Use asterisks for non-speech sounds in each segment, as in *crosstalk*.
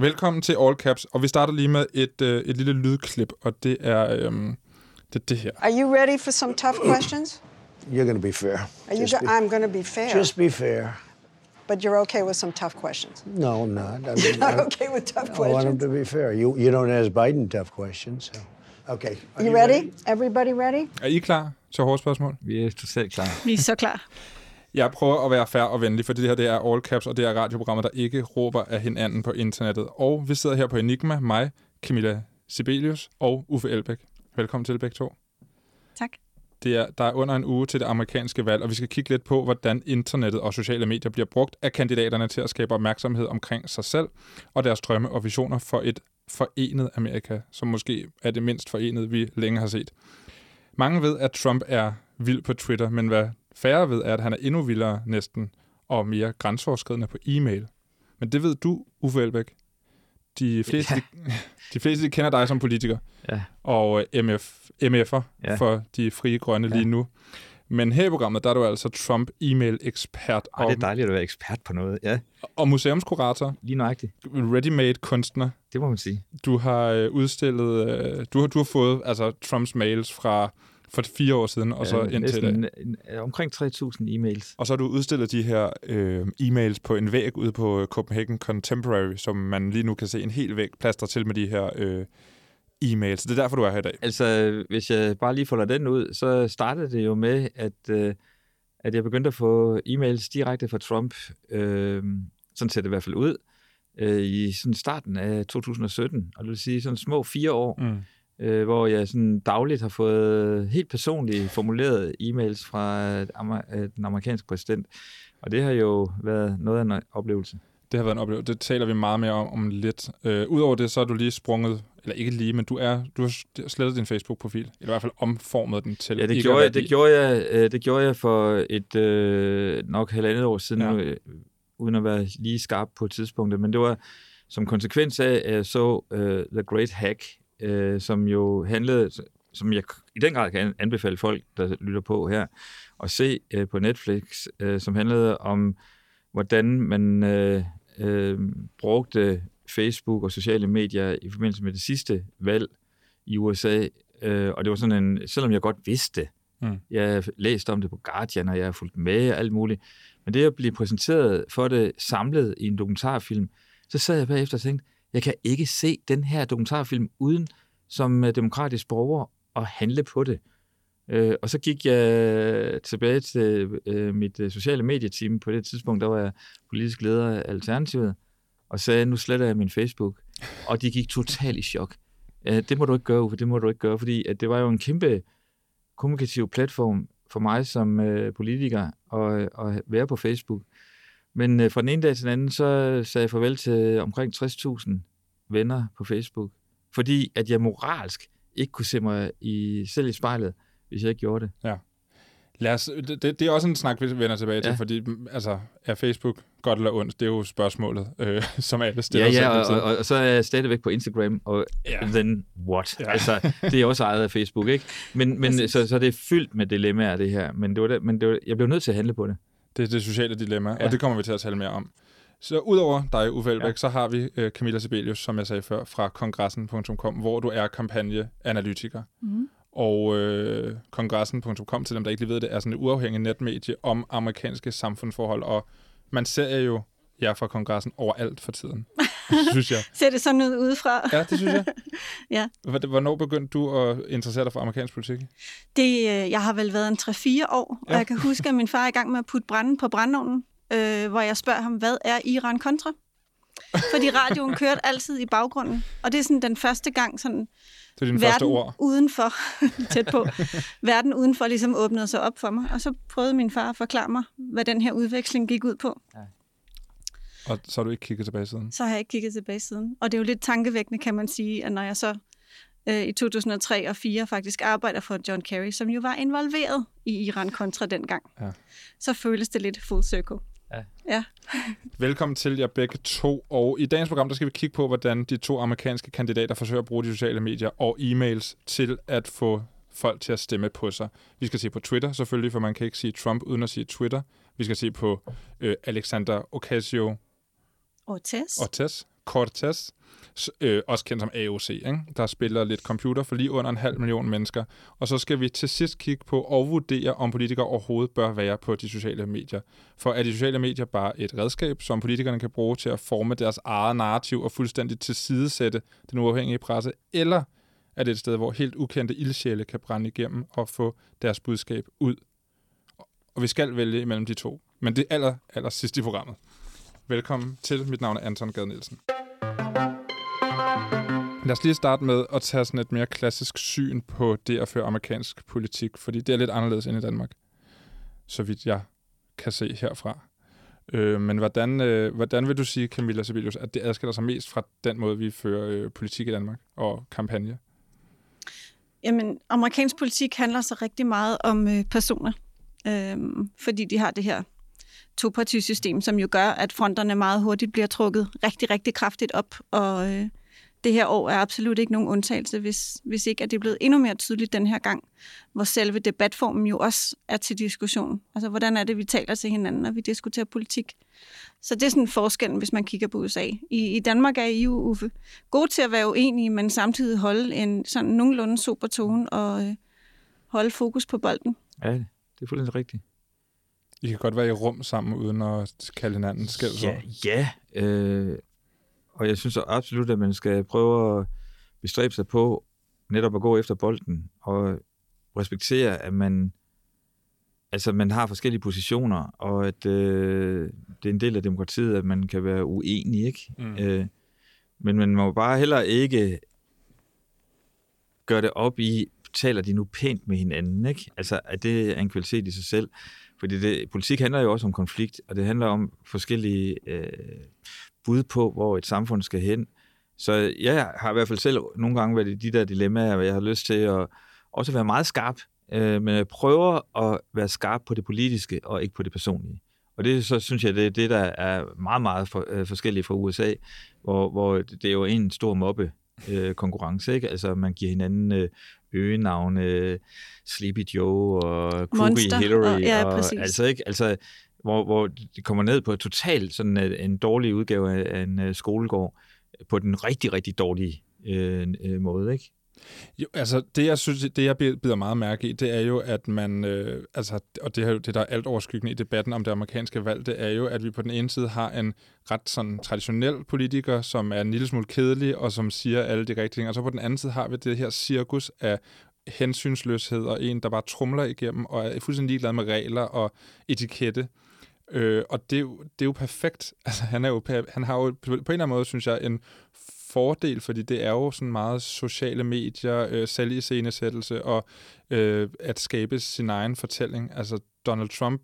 Velkommen til All Caps, og vi starter lige med et, øh, et lille lydklip, og det er, øhm, det, det her. Are you ready for some tough questions? You're going to be fair. Are you go- be, I'm going to be fair. just be fair. but you're okay with some tough questions. No, I'm not. I *laughs* mean, You're not I- okay with tough I want him questions. to be fair. You you don't ask Biden tough questions. So. Okay. Are You ready? Everybody ready? Er I klar til hårde spørgsmål? Vi er totalt klar. Vi er så klar. Jeg prøver at være fair og venlig, for det her det er All Caps, og det er radioprogrammer, der ikke råber af hinanden på internettet. Og vi sidder her på Enigma, mig, Camilla Sibelius og Uffe Elbæk. Velkommen til begge to. Tak. Det er, der er under en uge til det amerikanske valg, og vi skal kigge lidt på, hvordan internettet og sociale medier bliver brugt af kandidaterne til at skabe opmærksomhed omkring sig selv og deres drømme og visioner for et forenet Amerika, som måske er det mindst forenede, vi længe har set. Mange ved, at Trump er vild på Twitter, men hvad færre ved, er, at han er endnu vildere næsten og mere grænseoverskridende på e-mail. Men det ved du, Uffe Elbæk. De fleste, ja. de, de fleste de kender dig som politiker Ja. og øh, MF, MF'er ja. For de frie grønne ja. Lige nu. Men her i programmet, der er du altså Trump-e-mail-ekspert og, det er dejligt at være ekspert på noget. Ja, og museumskurator, lige nøjagtigt. ready-made kunstner. Det må man sige. Du har øh, udstillet, øh, du, har, du har fået altså, Trumps mails fra for fire år siden, og så Øh, indtil næsten, øh, Omkring 3.000 e-mails. Og så har du udstillet de her øh, e-mails på en væg ude på Copenhagen Contemporary, som man lige nu kan se en hel væg plaster til med de her øh, e-mails. Det er derfor, du er her i dag. Altså, hvis jeg bare lige folder den ud, så startede det jo med, at, øh, at jeg begyndte at få e-mails direkte fra Trump. Øh, sådan ser det i hvert fald ud. Øh, I sådan starten af 2017, og det vil sige sådan små fire år, Mm. Øh, hvor jeg sådan dagligt har fået helt personligt formuleret e-mails fra amer- øh, den amerikanske præsident. Og det har jo været noget af en oplevelse. Det har været en oplevelse. Det taler vi meget mere om, om lidt. Øh, Udover det, så er du lige sprunget, eller ikke lige, men du, er, du har slettet din Facebook-profil. Eller i hvert fald omformet den til Ja, det gjorde, jeg, det, gjorde jeg, øh, det gjorde jeg for et øh, nok halvandet år siden, Ja. ja. uden at være lige skarp på tidspunktet. Men det var som konsekvens af, at jeg så øh, The Great Hack, øh, som jo handlede, som jeg i den grad kan anbefale folk, der lytter på her, at se øh, på Netflix, øh, som handlede om, hvordan man øh, øh, brugte Facebook og sociale medier i forbindelse med det sidste valg i USA. Øh, og det var sådan en, selvom jeg godt vidste, Mm. jeg har læst om det på Guardian, og jeg har fulgt med og alt muligt, men det at blive præsenteret for det samlet i en dokumentarfilm, så sad jeg bagefter og tænkte, jeg kan ikke se den her dokumentarfilm uden som øh, demokratisk borger at handle på det. Øh, og så gik jeg øh, tilbage til øh, mit øh, sociale medieteam. På det tidspunkt, der var jeg politisk leder af Alternativet, og sagde, nu sletter jeg min Facebook. Og de gik totalt i chok. Øh, det må du ikke gøre, Uffe, det må du ikke gøre, fordi at det var jo en kæmpe kommunikativ platform for mig som øh, politiker at, at være på Facebook. Men øh, fra den ene dag til den anden, så sagde jeg farvel til omkring 60.000 venner på Facebook, fordi at jeg moralsk ikke kunne se mig i, selv i spejlet, hvis jeg ikke gjorde det. Lad os, det, det er også en snak, vi vender tilbage til, Ja. fordi mm, altså, er Facebook godt eller ondt? Det er jo spørgsmålet, øh, *laughs* som alle Ja, stiller ja, sig og, og, og så er jeg stadigvæk på Instagram, og Ja. ja. then what? Ja. Ja. Altså, det er også ejet af Facebook, ikke? Men, men så, så det er fyldt med dilemmaer, det her. Men, det var det, men det var, jeg blev nødt til at handle på det. Det er det sociale dilemma, ja. og det kommer vi til at tale mere om. Så udover dig, Uffe Elbæk. Ja. så har vi øh, Camilla Sibelius, som jeg sagde før, fra kongressen.com, hvor du er kampagneanalytiker. Mm. Og øh, kongressen.com, til dem, der ikke lige ved det, er sådan et uafhængigt netmedie om amerikanske samfundsforhold, og man ser jo jer fra kongressen overalt for tiden, *laughs* *laughs* synes jeg. Ser det sådan ud udefra? Ja, det synes jeg. *laughs* Ja. Hvor- Hvornår begyndte du at interessere dig for amerikansk politik? Det, øh, jeg har vel været en 3-4 år, ja. Ja. og jeg kan huske, at min far er i gang med at putte branden på brændeovnen, øh, hvor jeg spørger ham, hvad er Iran kontra? Fordi radioen kørte altid i baggrunden, og det er sådan den første gang, sådan Det er dine første verden ord. udenfor, *laughs* tæt på, verden udenfor ligesom åbnede sig op for mig, og så prøvede min far at forklare mig, hvad den her udveksling gik ud på. Og så har du ikke kigget tilbage siden. Så har jeg ikke kigget tilbage siden. Og det er jo lidt tankevækkende, kan man sige, at når jeg så øh, i 2003 og 2004 faktisk arbejder for John Kerry, som jo var involveret i Iran kontra dengang, Ja. så føles det lidt full circle. Ja. ja. Velkommen til jer begge to. Og i dagens program, der skal vi kigge på, hvordan de to amerikanske kandidater forsøger at bruge de sociale medier og e-mails til at få folk til at stemme på sig. Vi skal se på Twitter selvfølgelig, for man kan ikke sige Trump uden at sige Twitter. Vi skal se på øh, Alexander Ocasio og Ortez. Cortez, øh, også kendt som AOC, ikke? der spiller lidt computer for lige under en halv million mennesker. Og så skal vi til sidst kigge på og vurdere, om politikere overhovedet bør være på de sociale medier. For er de sociale medier bare et redskab, som politikerne kan bruge til at forme deres eget narrativ og fuldstændig tilsidesætte den uafhængige presse, eller er det et sted, hvor helt ukendte ildsjæle kan brænde igennem og få deres budskab ud? Og vi skal vælge imellem de to. Men det er aller, aller sidst i programmet. Velkommen til. Mit navn er Anton Gade Nielsen. Lad os lige starte med at tage sådan et mere klassisk syn på det at føre amerikansk politik, fordi det er lidt anderledes end i Danmark, så vidt jeg kan se herfra. Øh, men hvordan, øh, hvordan vil du sige, Camilla Sibelius, at det adskiller sig mest fra den måde, vi fører øh, politik i Danmark og kampagne? Jamen, amerikansk politik handler så rigtig meget om øh, personer, øh, fordi de har det her topartisystem, som jo gør, at fronterne meget hurtigt bliver trukket rigtig, rigtig kraftigt op, og øh, det her år er absolut ikke nogen undtagelse, hvis, hvis ikke at det er blevet endnu mere tydeligt den her gang, hvor selve debatformen jo også er til diskussion. Altså, hvordan er det, vi taler til hinanden, når vi diskuterer politik? Så det er sådan forskellen, hvis man kigger på USA. I, i Danmark er I jo, Uffe, gode til at være uenige, men samtidig holde en sådan nogenlunde super tone og øh, holde fokus på bolden. Ja, det er fuldstændig rigtigt. I kan godt være i rum sammen, uden at kalde hinanden skældsord. Ja, ja. Øh, og jeg synes absolut, at man skal prøve at bestræbe sig på netop at gå efter bolden og respektere, at man altså man har forskellige positioner, og at øh, det er en del af demokratiet, at man kan være uenig, ikke? Mm. Øh, men man må bare heller ikke gøre det op i, taler de nu pænt med hinanden, ikke? Altså, at det er en kvalitet i sig selv. Fordi det, politik handler jo også om konflikt, og det handler om forskellige øh, bud på, hvor et samfund skal hen. Så jeg har i hvert fald selv nogle gange været i de der dilemmaer, hvor jeg har lyst til at også være meget skarp, øh, men jeg prøver at være skarp på det politiske og ikke på det personlige. Og det så synes jeg, det er det, der er meget, meget for, øh, forskelligt fra USA, hvor, hvor det er jo en stor mobbe øh, konkurrence, ikke? Altså, man giver hinanden øh, øgenavne, øh, Sleepy Joe og Monster, Hillary. og- ja, og, præcis. altså, ikke? Altså, hvor, hvor det kommer ned på totalt sådan en, en dårlig udgave af, en øh, skolegård, på den rigtig, rigtig dårlige øh, øh, måde, ikke? Jo, altså det jeg synes, det jeg bider meget mærke i, det er jo, at man, øh, altså, og det er jo det, der er alt overskyggende i debatten om det amerikanske valg, det er jo, at vi på den ene side har en ret sådan traditionel politiker, som er en lille smule kedelig, og som siger alle de rigtige ting, og så på den anden side har vi det her cirkus af hensynsløshed, og en, der bare trumler igennem, og er fuldstændig ligeglad med regler og etikette. Øh, og det, er jo- det er jo perfekt. *laughs* Altså, han, er jo, han har jo på, på en eller anden måde, synes jeg, en fordel, fordi det er jo sådan meget sociale medier, øh, selviscenesættelse og øh, at skabe sin egen fortælling. Altså, Donald Trump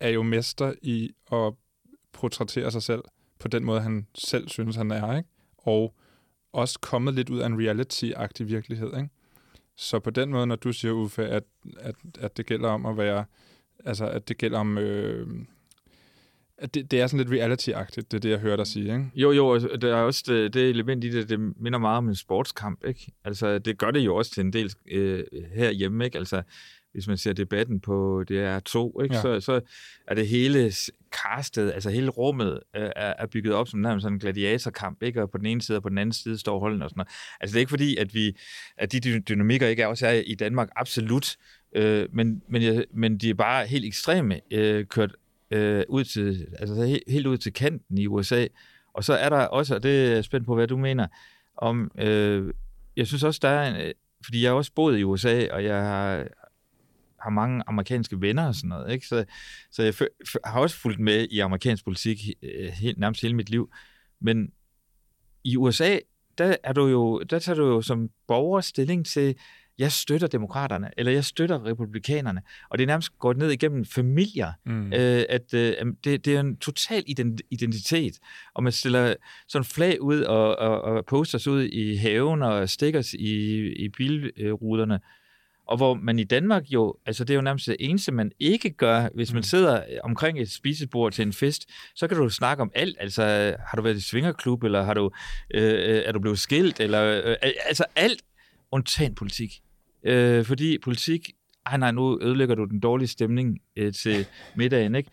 er jo mester i at portrættere sig selv på den måde, han selv synes, han er, ikke? Og også kommet lidt ud af en reality-agtig virkelighed, ikke? Så på den måde, når du siger, Uffe, at, at, at det gælder om at være, altså at det gælder om, øh, det, det er sådan lidt reality-agtigt, det er det, jeg hører dig sige, ikke? Jo, jo, og der er også det, det element i det, det minder meget om en sportskamp, ikke? Altså, det gør det jo også til en del øh, herhjemme, ikke? Altså, hvis man ser debatten på DR2, ikke? Ja. Så, så er det hele castet, altså hele rummet øh, er, er bygget op som nærmest sådan en gladiatorkamp, ikke? Og på den ene side og på den anden side står holdene og sådan noget. Altså, det er ikke fordi, at, vi, at de dy- dynamikker ikke er også er i Danmark, absolut. Øh, men, men, jeg, men de er bare helt ekstreme øh, kørt øh, ud til, altså helt, helt ud til kanten i USA. Og så er der også, og det er spændt på, hvad du mener, om, øh, jeg synes også, der er en, øh, fordi jeg har også boet i USA, og jeg har, har mange amerikanske venner og sådan noget, ikke? Så, så jeg fø- har også fulgt med i amerikansk politik øh, helt, nærmest hele mit liv. Men i USA, der, er du jo, der tager du jo som borger stilling til, jeg støtter demokraterne, eller jeg støtter republikanerne. Og det er nærmest gået ned igennem familier, Mm. øh, at øh, det, det er en total ident- identitet, og man stiller sådan flag ud og, og, og posters ud i haven og stickers i, i bilruterne, og hvor man i Danmark jo, altså det er jo nærmest det eneste, man ikke gør, hvis man Mm. sidder omkring et spisebord til en fest, så kan du snakke om alt, altså har du været i svingerklub, eller har du, øh, er du blevet skilt, eller øh, altså alt, undtagen politik. Øh, fordi politik, ej nej, nu ødelægger du den dårlige stemning øh, til *laughs* middagen, ikke?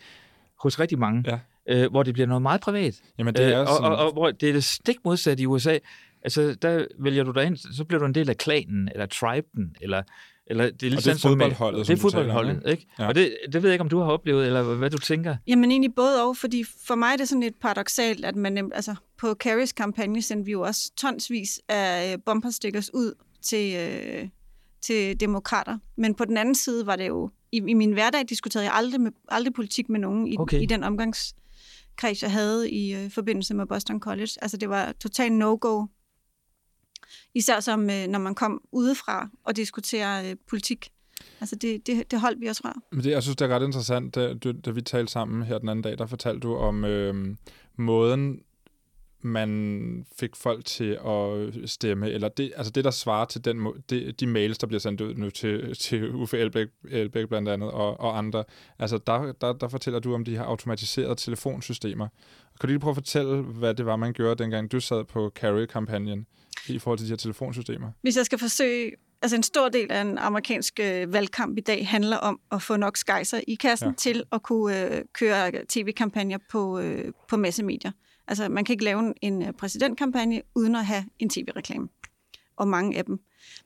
Hos rigtig mange. Ja. øh, hvor det bliver noget meget privat. Jamen, det er øh, sådan... og, og, og hvor det er det stik modsatte i USA. Altså, der vælger du dig ind, så bliver du en del af klanen, eller triben, eller, eller det er, det er ligesom som med- fodboldholdet, Det er du taler fodboldholdet, ikke? Ja. Og det, det ved jeg ikke, om du har oplevet, eller hvad du tænker. Jamen egentlig både og, fordi for mig er det sådan lidt paradoxalt, at man altså på Carries kampagne sendte vi jo også tonsvis af øh, bumperstickers ud til, øh, til demokrater. Men på den anden side var det jo, i, i min hverdag diskuterede jeg aldrig, med, aldrig politik med nogen i, Okay. i den omgangskreds, jeg havde i øh, forbindelse med Boston College. Altså det var totalt no-go. Især som, øh, når man kom udefra og diskuterer øh, politik. Altså det, det, det holdt vi os fra. Men det, jeg synes, det er ret interessant, da, da vi talte sammen her den anden dag, der fortalte du om øh, måden, man fik folk til at stemme, eller det, altså det, der svarer til den, det, de mails, der bliver sendt ud nu til, til Uffe Elbæk, Elbæk blandt andet, og, og andre. Altså der, der, der fortæller du om de her automatiserede telefonsystemer. Kan du lige prøve at fortælle, hvad det var, man gjorde, dengang du sad på Carry-kampagnen, i forhold til de her telefonsystemer? Hvis jeg skal forsøge... Altså en stor del af en amerikansk øh, valgkamp i dag handler om at få nok skejser i kassen ja. til at kunne øh, køre tv-kampagner på, øh, på massemedier. Altså man kan ikke lave en, øh, præsidentkampagne uden at have en tv-reklame. Og mange af dem.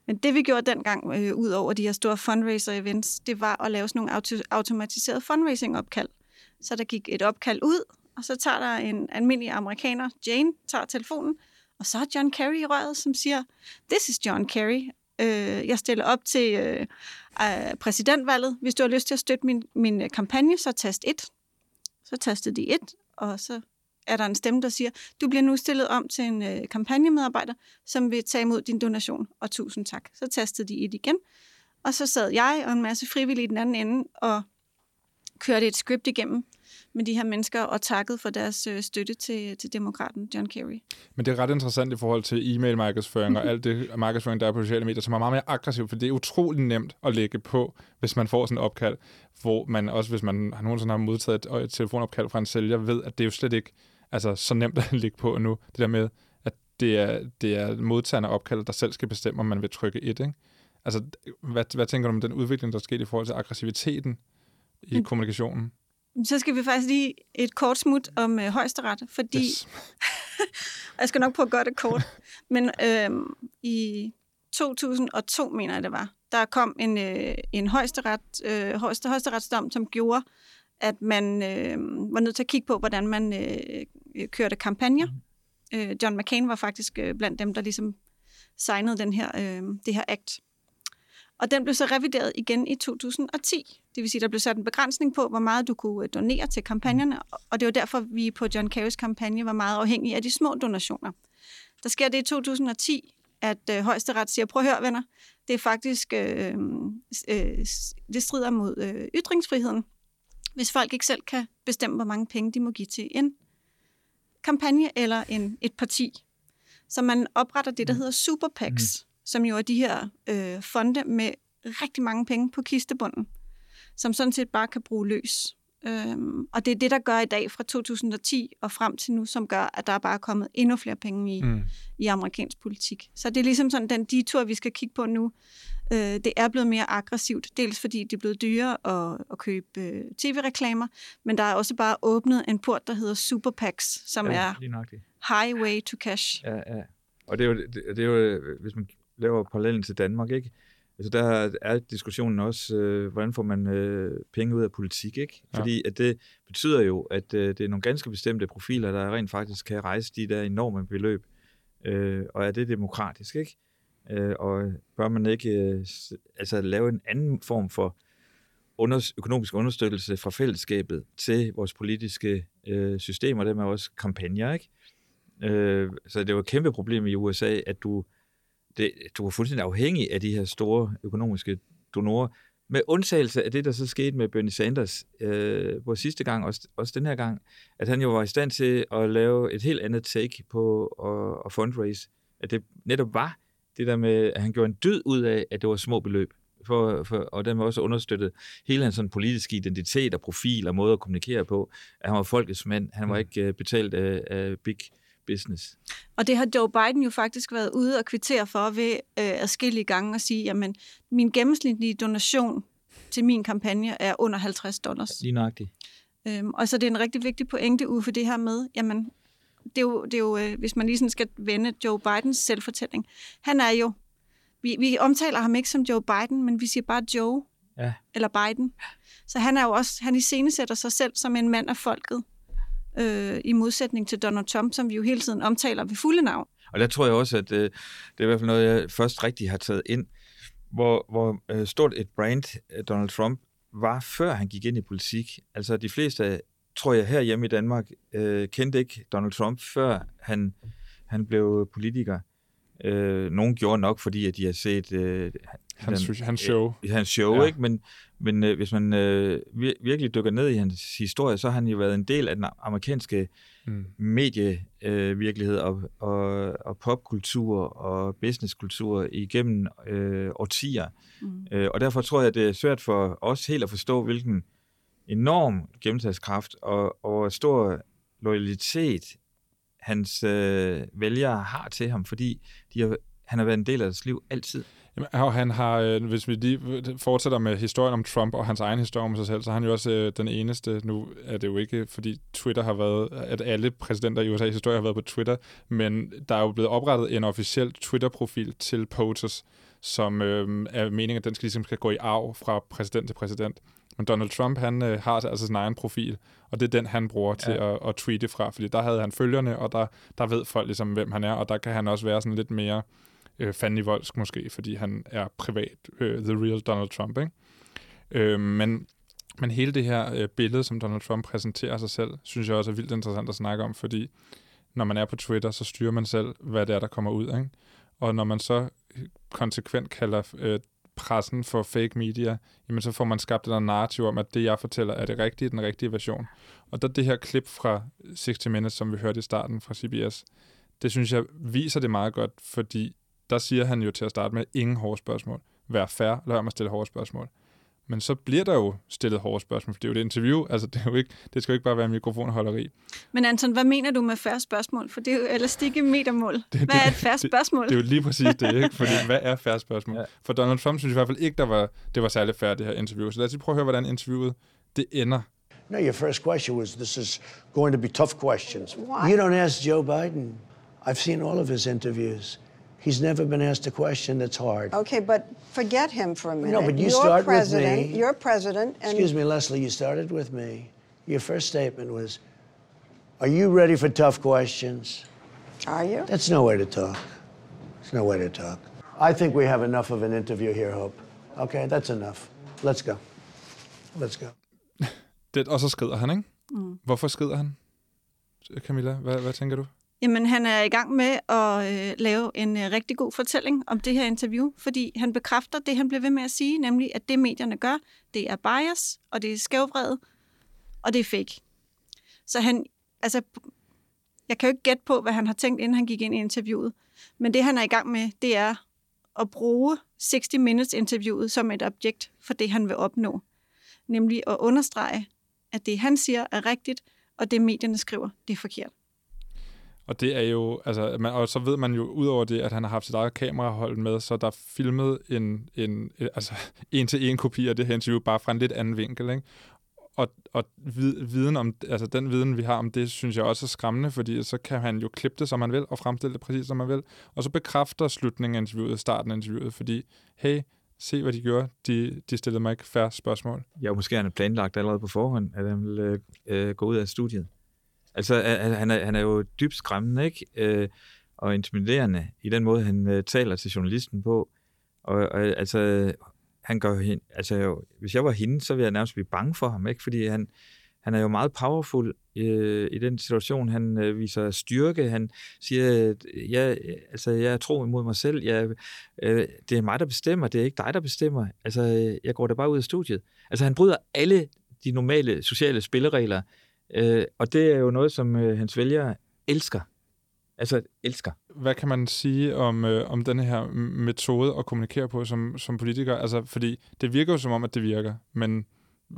Men det vi gjorde dengang, øh, ud over de her store fundraiser-events, det var at lave sådan nogle auto- automatiserede fundraising-opkald. Så der gik et opkald ud, og så tager der en almindelig amerikaner, Jane, tager telefonen, og så er John Kerry i røret, som siger, This is John Kerry. Øh, jeg stiller op til øh, øh, præsidentvalget. Hvis du har lyst til at støtte min, min øh, kampagne, så tast 1. Så tastede de 1, og så er der en stemme, der siger, du bliver nu stillet om til en øh, kampagnemedarbejder, som vil tage imod din donation, og tusind tak. Så tastede de 1 igen, og så sad jeg og en masse frivillige i den anden ende og kørte et script igennem med de her mennesker og takkede for deres øh, støtte til, til demokraten John Kerry. Men det er ret interessant i forhold til e-mail-markedsføring og alt det markedsføring, der er på sociale medier, som er meget mere aggressivt, for det er utrolig nemt at lægge på, hvis man får sådan et opkald, hvor man også, hvis man har nogensinde har modtaget et, et telefonopkald fra en sælger, ved, at det er jo slet ikke altså, så nemt at *laughs* lægge på nu. Det der med, at det er, det er modtagerne opkaldet, der selv skal bestemme, om man vil trykke et. Ikke? Altså, hvad, hvad tænker du om den udvikling, der er sket i forhold til aggressiviteten i Mm. kommunikationen? Så skal vi faktisk lige et kort smut om øh, højesteret, fordi Yes. *laughs* jeg skal nok prøve at gøre det kort. *laughs* Men øhm, i 2002, mener jeg det var, der kom en, øh, en højesteret, øh, højeste, højesteretsdom, som gjorde, at man øh, var nødt til at kigge på, hvordan man øh, øh, kørte kampagner. Øh, John McCain var faktisk øh, blandt dem, der ligesom signede den her, øh, det her act. Og den blev så revideret igen i 2010. Det vil sige, der blev sat en begrænsning på, hvor meget du kunne øh, donere til kampagnerne. Og det var derfor, vi på John Kerrys kampagne var meget afhængige af de små donationer. Der sker det i 2010, at øh, højesteret siger, prøv at høre venner, det er faktisk, øh, øh, det strider mod øh, ytringsfriheden, hvis folk ikke selv kan bestemme, hvor mange penge de må give til en kampagne eller en, et parti. Så man opretter det, der hedder Super PACs, mm. som jo er de her øh, fonde med rigtig mange penge på kistebunden, som sådan set bare kan bruge løs. Øhm, og det er det, der gør i dag fra 2010 og frem til nu, som gør, at der er bare kommet endnu flere penge i, mm. I amerikansk politik. Så det er ligesom sådan den detur, vi skal kigge på nu. Øh, det er blevet mere aggressivt, dels fordi det er blevet dyrere at, at købe øh, tv-reklamer, men der er også bare åbnet en port, der hedder Super PACs, som ja. er highway to cash. Ja, ja. Og det er jo, det, det er jo hvis man laver parallellen til Danmark, ikke? Altså der er diskussionen også, øh, hvordan får man øh, penge ud af politik, ikke? Ja. Fordi at det betyder jo, at øh, det er nogle ganske bestemte profiler, der rent faktisk kan rejse de der enorme beløb. Øh, og er det demokratisk, ikke? Øh, og bør man ikke øh, altså lave en anden form for under, økonomisk understøttelse fra fællesskabet til vores politiske øh, systemer, det med også kampagner, ikke? Øh, så det jo et kæmpe problem i USA, at du, det, du er fuldstændig afhængig af de her store økonomiske donorer, med undtagelse af det, der så skete med Bernie Sanders, øh, hvor sidste gang, også, også den her gang, at han jo var i stand til at lave et helt andet take på at, at fundraise. At det netop var det der med, at han gjorde en dyd ud af, at det var små beløb. For, for, og dermed også understøttet hele hans sådan politiske identitet og profil og måde at kommunikere på. At han var folkets mand. Han var Mm. ikke øh, betalt af, af big business. Og det har Joe Biden jo faktisk været ude og kvittere for ved øh, adskillige gange at sige, jamen min gennemsnitlige donation til min kampagne er under 50 dollars. Lige nøjagtigt. Øhm, og så det er en rigtig vigtig pointe ude for det her med, jamen, det er jo, det er jo øh, hvis man lige sådan skal vende Joe Bidens selvfortælling. Han er jo, vi, vi omtaler ham ikke som Joe Biden, men vi siger bare Joe Ja. eller Biden. Så han er jo også, han iscenesætter sig selv som en mand af folket, øh, i modsætning til Donald Trump, som vi jo hele tiden omtaler ved fulde navn. Og der tror jeg også, at øh, det er i hvert fald noget, jeg først rigtig har taget ind, hvor, hvor øh, stort et brand øh, Donald Trump var, før han gik ind i politik. Altså de fleste, tror jeg, herhjemme i Danmark, øh, kendte ikke Donald Trump, før han, han blev politiker. Øh, nogen gjorde nok, fordi at de har set øh, Hans, den- hans show. i hans show, Ja. ikke? Men, men øh, hvis man øh, vir- virkelig dykker ned i hans historie, så har han jo været en del af den amerikanske Mm. medievirkelighed øh, virkelighed og, og, og popkultur og businesskultur igennem øh, årtier. Mm. Øh, og derfor tror jeg, det er svært for os helt at forstå, hvilken enorm gennemslagskraft og, og stor loyalitet hans øh, vælgere har til ham, fordi de har, han har været en del af deres liv altid. Jamen, og han har, øh, hvis vi lige fortsætter med historien om Trump og hans egen historie om sig selv, så er han jo også øh, den eneste, nu er det jo ikke, fordi Twitter har været, at alle præsidenter i USA's historie har været på Twitter, men der er jo blevet oprettet en officiel Twitter-profil til POTUS, som øh, er meningen, at den skal, ligesom skal gå i arv fra præsident til præsident. Men Donald Trump, han øh, har altså sin egen profil, og det er den, han bruger til Ja. at, at tweete fra, fordi der havde han følgerne, og der, der ved folk ligesom, hvem han er, og der kan han også være sådan lidt mere øh, fandenivoldsk måske, fordi han er privat, øh, the real Donald Trump, ikke? Øh, men, men hele det her øh, billede, som Donald Trump præsenterer sig selv, synes jeg også er vildt interessant at snakke om, fordi når man er på Twitter, så styrer man selv, hvad det er, der kommer ud, ikke? Og når man så konsekvent kalder øh, pressen for fake media, jamen så får man skabt den narrativ om, at det, jeg fortæller, er det rigtige, den rigtige version. Og der det her klip fra 60 Minutes, som vi hørte i starten fra CBS, det synes jeg viser det meget godt, fordi der siger han jo til at starte med, ingen hårde spørgsmål. Vær fair, lad være med at stille hårde spørgsmål. Men så bliver der jo stillet hårde spørgsmål, for det er jo et interview, altså det, er jo ikke, det skal jo ikke bare være mikrofonholderi. Men Anton, hvad mener du med færre spørgsmål? For det er jo elastik i metermål. Hvad det- er et færre det- spørgsmål? Det er jo lige præcis det, ikke? Fordi *laughs* hvad er færre spørgsmål? Ja. For Donald Trump synes i hvert fald ikke, der var, det var særlig færdigt, det her interview. Så lad os lige prøve at høre, hvordan interviewet det ender. No, your first question was this is going to be tough questions. Why? You don't ask Joe Biden. I've seen all of his interviews. He's never been asked a question that's hard. Okay, but forget him for a minute. No, but you you're start with president. me. You're president, and Excuse me, Leslie, you started with me. Your first statement was, Are you ready for tough questions? are you? That's no way to talk. It's no way to talk. I think we have enough of an interview here, Hope. Okay, that's enough. Let's go. Let's go. *laughs* Det, og så skrider han, ikke? Mm. Hvorfor skrider han? Camilla, hvad, hvad tænker du? Jamen, han er i gang med at øh, lave en øh, rigtig god fortælling om det her interview, fordi han bekræfter det, han bliver ved med at sige, nemlig at det, medierne gør, det er bias, og det er skævvredet, og det er fake. Så han, altså, jeg kan jo ikke gætte på, hvad han har tænkt, inden han gik ind i interviewet, men det, han er i gang med, det er at bruge 60 Minutes interviewet som et objekt for det, han vil opnå. Nemlig at understrege, at det, han siger, er rigtigt, og det, medierne skriver, det er forkert. Og det er jo, altså, man, og så ved man jo udover det, at han har haft sit eget kamerahold med, så der er filmet en, en altså, *laughs* en-til-en kopi af det her interview, bare fra en lidt anden vinkel, ikke? Og, og viden om, altså den viden, vi har om det, synes jeg også er skræmmende, fordi så kan han jo klippe det, som han vil, og fremstille det præcis, som han vil. Og så bekræfter slutningen af interviewet, starten af interviewet, fordi, hey, se hvad de gjorde, de, de stillede mig ikke færre spørgsmål. Ja, måske han er planlagt allerede på forhånd, at han vil øh, øh gå ud af studiet. Altså, han er, han er jo dybt skræmmende, ikke? Øh, og intimiderende i den måde, han øh, taler til journalisten på. Og, og altså, han gør hende, altså, jo, hvis jeg var hende, så ville jeg nærmest blive bange for ham, ikke? Fordi han, han er jo meget powerful øh, i den situation. Han øh, viser styrke. Han siger, at jeg, altså, jeg er tro imod mig selv. Jeg, øh, det er mig, der bestemmer. Det er ikke dig, der bestemmer. Altså, øh, jeg går da bare ud af studiet. Altså, han bryder alle de normale sociale spilleregler. Øh, og det er jo noget, som øh, hans vælgere elsker. Altså, elsker. Hvad kan man sige om, øh, om den her metode at kommunikere på som, som politiker? Altså, fordi det virker jo som om, at det virker, men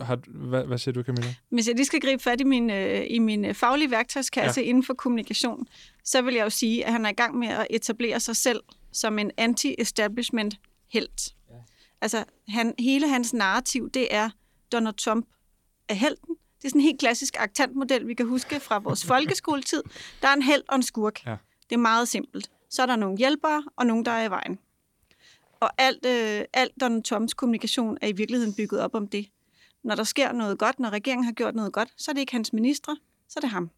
har, hvad, hvad siger du, Camilla? Hvis jeg lige skal gribe fat i min, øh, i min øh, faglige værktøjskasse ja. inden for kommunikation, så vil jeg jo sige, at han er i gang med at etablere sig selv som en anti-establishment helt. Ja. Altså, han, hele hans narrativ, det er, Donald Trump er helten. Det er sådan en helt klassisk aktantmodel, vi kan huske fra vores *laughs* folkeskoletid. Der er en held og en skurk. Ja. Det er meget simpelt. Så er der nogle hjælpere og nogen, der er i vejen. Og alt, øh, alt Donald Trumps kommunikation er i virkeligheden bygget op om det. Når der sker noget godt, når regeringen har gjort noget godt, så er det ikke hans ministre, så er det ham.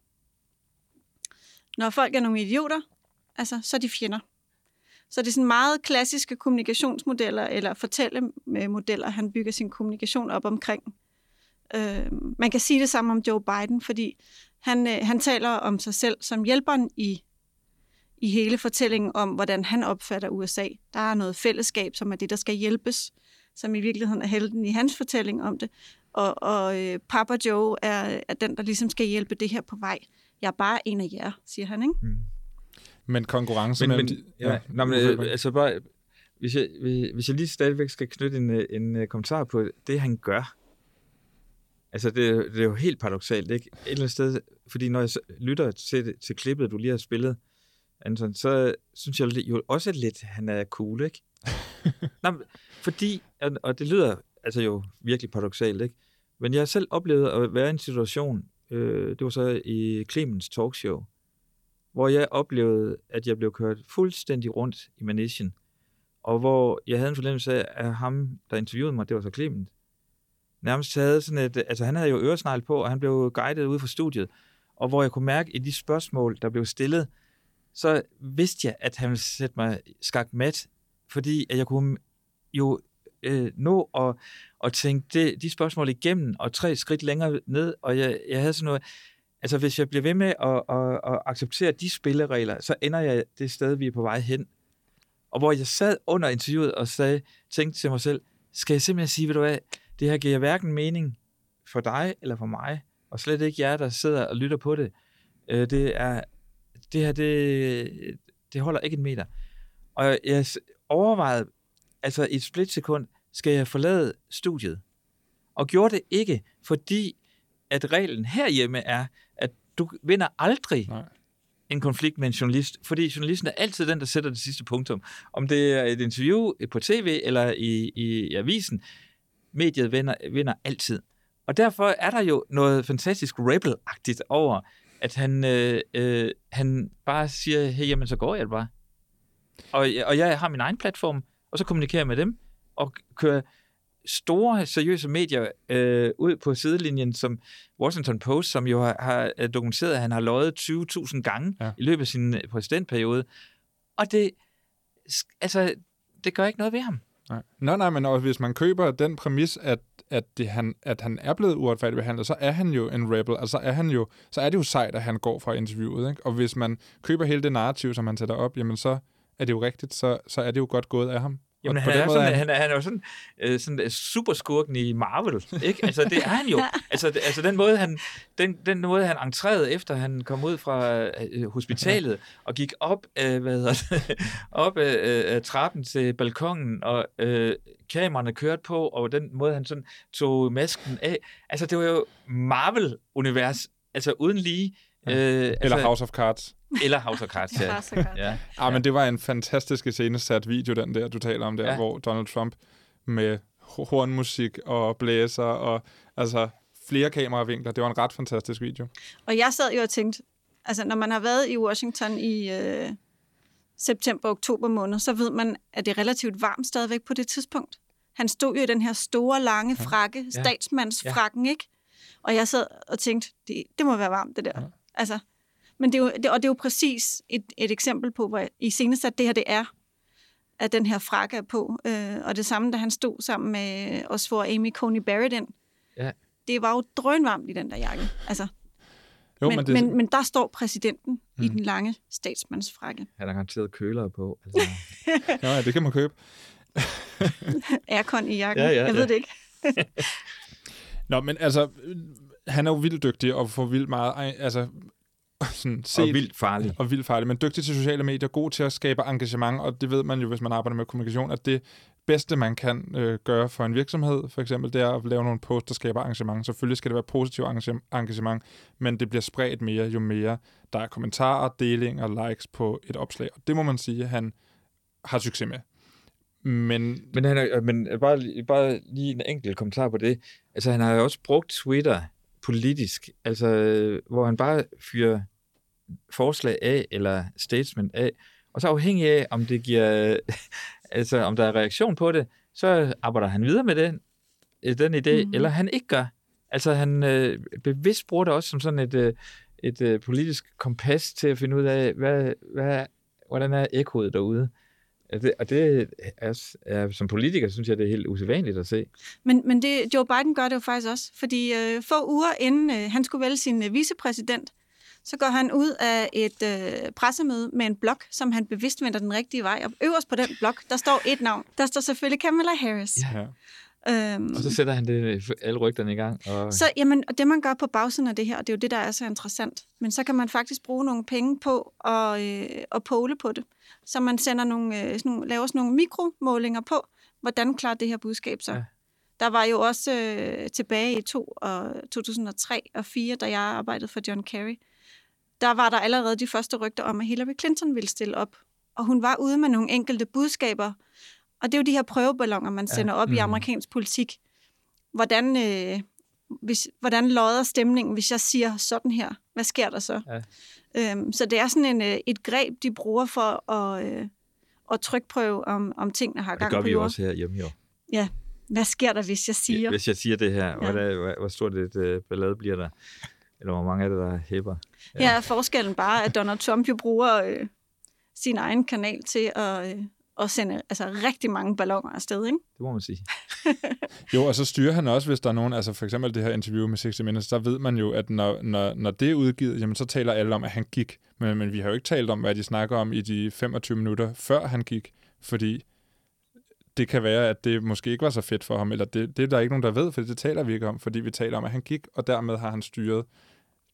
Når folk er nogle idioter, altså, så er de fjender. Så det er sådan meget klassiske kommunikationsmodeller eller fortællemodeller, han bygger sin kommunikation op omkring. Øh, man kan sige det samme om Joe Biden, fordi han, øh, han taler om sig selv som hjælperen i, i hele fortællingen om, hvordan han opfatter USA. Der er noget fællesskab, som er det, der skal hjælpes, som i virkeligheden er helten i hans fortælling om det. Og, og øh, Papa Joe er, er den, der ligesom skal hjælpe det her på vej. Jeg er bare en af jer, siger han, ikke? Mm. Men konkurrence Men, mellem... men, de- ja, nå, men øh, altså bare, hvis jeg, hvis jeg lige stadigvæk skal knytte en, øh, en øh, kommentar på det, han gør. Altså, det, er- det er jo helt paradoxalt, ikke? Et eller andet sted, fordi når jeg lytter til, til klippet, du lige har spillet, Anton, så synes jeg jo også lidt, at han er cool, ikke? *laughs* Men fordi, og- det lyder altså jo virkelig paradoxalt, ikke? Men jeg har selv oplevet at være i en situation, øh, det var så i Clemens talkshow, hvor jeg oplevede, at jeg blev kørt fuldstændig rundt i Manishen, og hvor jeg havde en fornemmelse af, at ham, der interviewede mig, det var så Clement, nærmest havde sådan et, altså han havde jo øresnegl på, og han blev guidet ud fra studiet, og hvor jeg kunne mærke i de spørgsmål, der blev stillet, så vidste jeg, at han ville sætte mig skak mat, fordi at jeg kunne jo øh, nå at, at tænke det, de spørgsmål igennem, og tre skridt længere ned, og jeg, jeg havde sådan noget, altså hvis jeg bliver ved med at, at, at acceptere de spilleregler, så ender jeg det sted, vi er på vej hen. Og hvor jeg sad under interviewet og sagde, tænkte til mig selv, skal jeg simpelthen sige, ved du hvad, det her giver hverken mening for dig eller for mig, og slet ikke jer, der sidder og lytter på det. Øh, det er, det her, det, det holder ikke en meter. Og jeg overvejede, altså i et splitsekund, skal jeg forlade studiet? Og gjorde det ikke, fordi at reglen herhjemme er, at du vinder aldrig Nej. en konflikt med en journalist, fordi journalisten er altid den, der sætter det sidste punktum. Om det er et interview på tv eller i, i, i avisen, mediet vinder, vinder altid. Og derfor er der jo noget fantastisk rebel-agtigt over, at han, øh, øh, han bare siger, hey, jamen så går jeg bare. Og, og jeg har min egen platform, og så kommunikerer jeg med dem, og kører store, seriøse medier øh, ud på sidelinjen, som Washington Post, som jo har, har øh, dokumenteret, at han har løjet 20.000 gange Ja. ja. i løbet af sin øh, præsidentperiode. Og det, altså, det gør ikke noget ved ham. Nej. Nå, nej, men også hvis man køber den præmis, at, at, det, han, at han er blevet uretfærdigt behandlet, så er han jo en rebel. Altså, er han jo, så er det jo sejt, at han går fra interviewet. Ikke? Og hvis man køber hele det narrativ, som han sætter op, jamen så er det jo rigtigt, så, så er det jo godt gået af ham. Jamen, han er, måde sådan, er han, er, han er jo sådan, øh, sådan øh, superskurken i Marvel, ikke? Altså, det er han jo. *laughs* Altså, det, altså den, måde, han, den, den måde, han entrerede efter, han kom ud fra øh, hospitalet *laughs* og gik op, øh, hvad hedder det, *laughs* op øh, øh, trappen til balkongen, og øh, kameraerne kørte på, og den måde, han sådan tog masken af. Altså, det var jo Marvel-univers, altså uden lige. Øh, Eller altså, House of Cards. Eller House of Cards, ja. House of Cards. ja. Ah, men det var en fantastisk iscenesat video, den der, du taler om der, ja. Hvor Donald Trump med ho- hornmusik og blæser og altså flere kameravinkler. Det var en ret fantastisk video. Og jeg sad jo og tænkte, altså når man har været i Washington i øh, september-oktober måned, så ved man, at det er relativt varmt stadigvæk på det tidspunkt. Han stod jo i den her store, lange frakke, ja. statsmandsfrakken, ja. ikke? Og jeg sad og tænkte, det, det må være varmt, det der. Ja. Altså, men det er jo, det, og det er jo præcis et, et eksempel på, hvor i senest, at det her det er, at den her frakke er på. Øh, og det samme, da han stod sammen med os for Amy Coney Barrett ind. Ja. Det var jo drønvarmt i den der jakke. Altså, Jo, men, men, det, men, men der står præsidenten mm. i den lange statsmandsfrakke. Han har garanteret kølere på. Altså. *laughs* ja, det kan man købe. *laughs* Aircon i jakken. Ja, ja, jeg ved ja. det ikke. *laughs* Nå, men altså, han er jo vildt dygtig og får vildt meget, altså, *laughs* sådan set, Og vildt farlig. og vildt farlig, men dygtig til sociale medier, god til at skabe engagement, og det ved man jo, hvis man arbejder med kommunikation, at det bedste, man kan øh, gøre for en virksomhed, for eksempel, det er at lave nogle posts, der skaber engagement. Selvfølgelig skal det være positiv engage- engagement, men det bliver spredt mere, jo mere der er kommentarer, delinger, likes på et opslag. Og det må man sige, at han har succes med. Men, Men, han er, men bare, bare lige en enkelt kommentar på det. Altså, han har jo også brugt Twitter politisk, altså hvor han bare fyrer forslag af, eller statement af, og så afhængig af, om det giver, *laughs* altså om der er reaktion på det, så arbejder han videre med den, øh, den idé, mm. eller han ikke gør. Altså han øh, bevidst bruger det også som sådan et, øh, et øh, politisk kompas til at finde ud af, hvad, hvad, hvordan er ekkoet derude. Det, og det er, er, som politiker, synes jeg, det er helt usædvanligt at se. Men, men det, Joe Biden gør det jo faktisk også, fordi øh, få uger inden øh, han skulle vælge sin øh, vicepræsident, så går han ud af et øh, pressemøde med en blog, som han bevidst vender den rigtige vej. Og øverst på den blog, der står et navn. Der står selvfølgelig Kamala Harris. Ja. Øhm, og så sætter han det, alle rygterne i gang. Og... Så jamen, og det man gør på bagsiden af det her, det er jo det, der er så interessant. Men så kan man faktisk bruge nogle penge på at, øh, at pole på det. Så man sender nogle, øh, sådan nogle, laver sådan nogle mikromålinger på, hvordan klarer det her budskab så. Ja. Der var jo også øh, tilbage i to og 2003 og 2004, da jeg arbejdede for John Kerry, der var der allerede de første rygter om, at Hillary Clinton ville stille op. Og hun var ude med nogle enkelte budskaber, og det er jo de her prøveballoner, man sender ja. op mm. i amerikansk politik. Hvordan, øh, hvis, hvordan lodder stemningen, hvis jeg siger sådan her? Hvad sker der så? Ja. Øhm, så det er sådan en, øh, et greb, de bruger for at, øh, at trykprøve, om, om tingene har gang på. Det gør vi også her hjemme, jo. Ja. Hvad sker der, hvis jeg siger? Hvis jeg siger det her, ja. hvor, hvor stort et uh, ballade bliver der? Eller hvor mange er det, der hæber? Ja, ja forskellen bare, at Donald Trump jo bruger øh, sin egen kanal til at, øh, at sende altså, rigtig mange balloner afsted, ikke? Det må man sige. *laughs* jo, og så styrer han også, hvis der er nogen, altså for eksempel det her interview med 60 Minutes, der ved man jo, at når, når, når det er udgivet, jamen så taler alle om, at han gik. Men, men vi har jo ikke talt om, hvad de snakker om i de 25 minutter, før han gik, fordi det kan være, at det måske ikke var så fedt for ham, eller det, det er der ikke nogen, der ved, for det taler vi ikke om, fordi vi taler om, at han gik, og dermed har han styret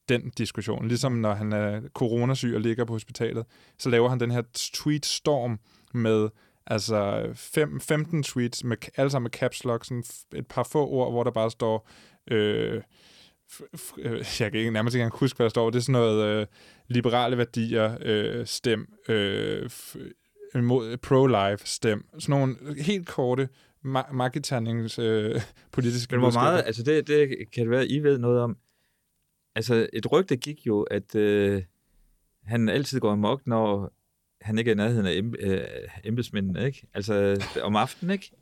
den diskussion. Ligesom når han er coronasyg og ligger på hospitalet, så laver han den her tweetstorm med altså fem, 15 tweets, med, alle sammen med caps lock, sådan et par få ord, hvor der bare står... Øh, øh *laughs* jeg kan ikke nærmest ikke engang huske, hvad der står. Det er sådan noget øh, liberale værdier, øh, stem, øh, pro-life, stem. Sådan nogle helt korte ma- øh, politiske Men hvor meget, altså det, det kan det være, I ved noget om, altså et rygte gik jo, at øh, han altid går amok, når han ikke er i nærheden af em, øh, embedsmændene, ikke? Altså om aftenen, ikke?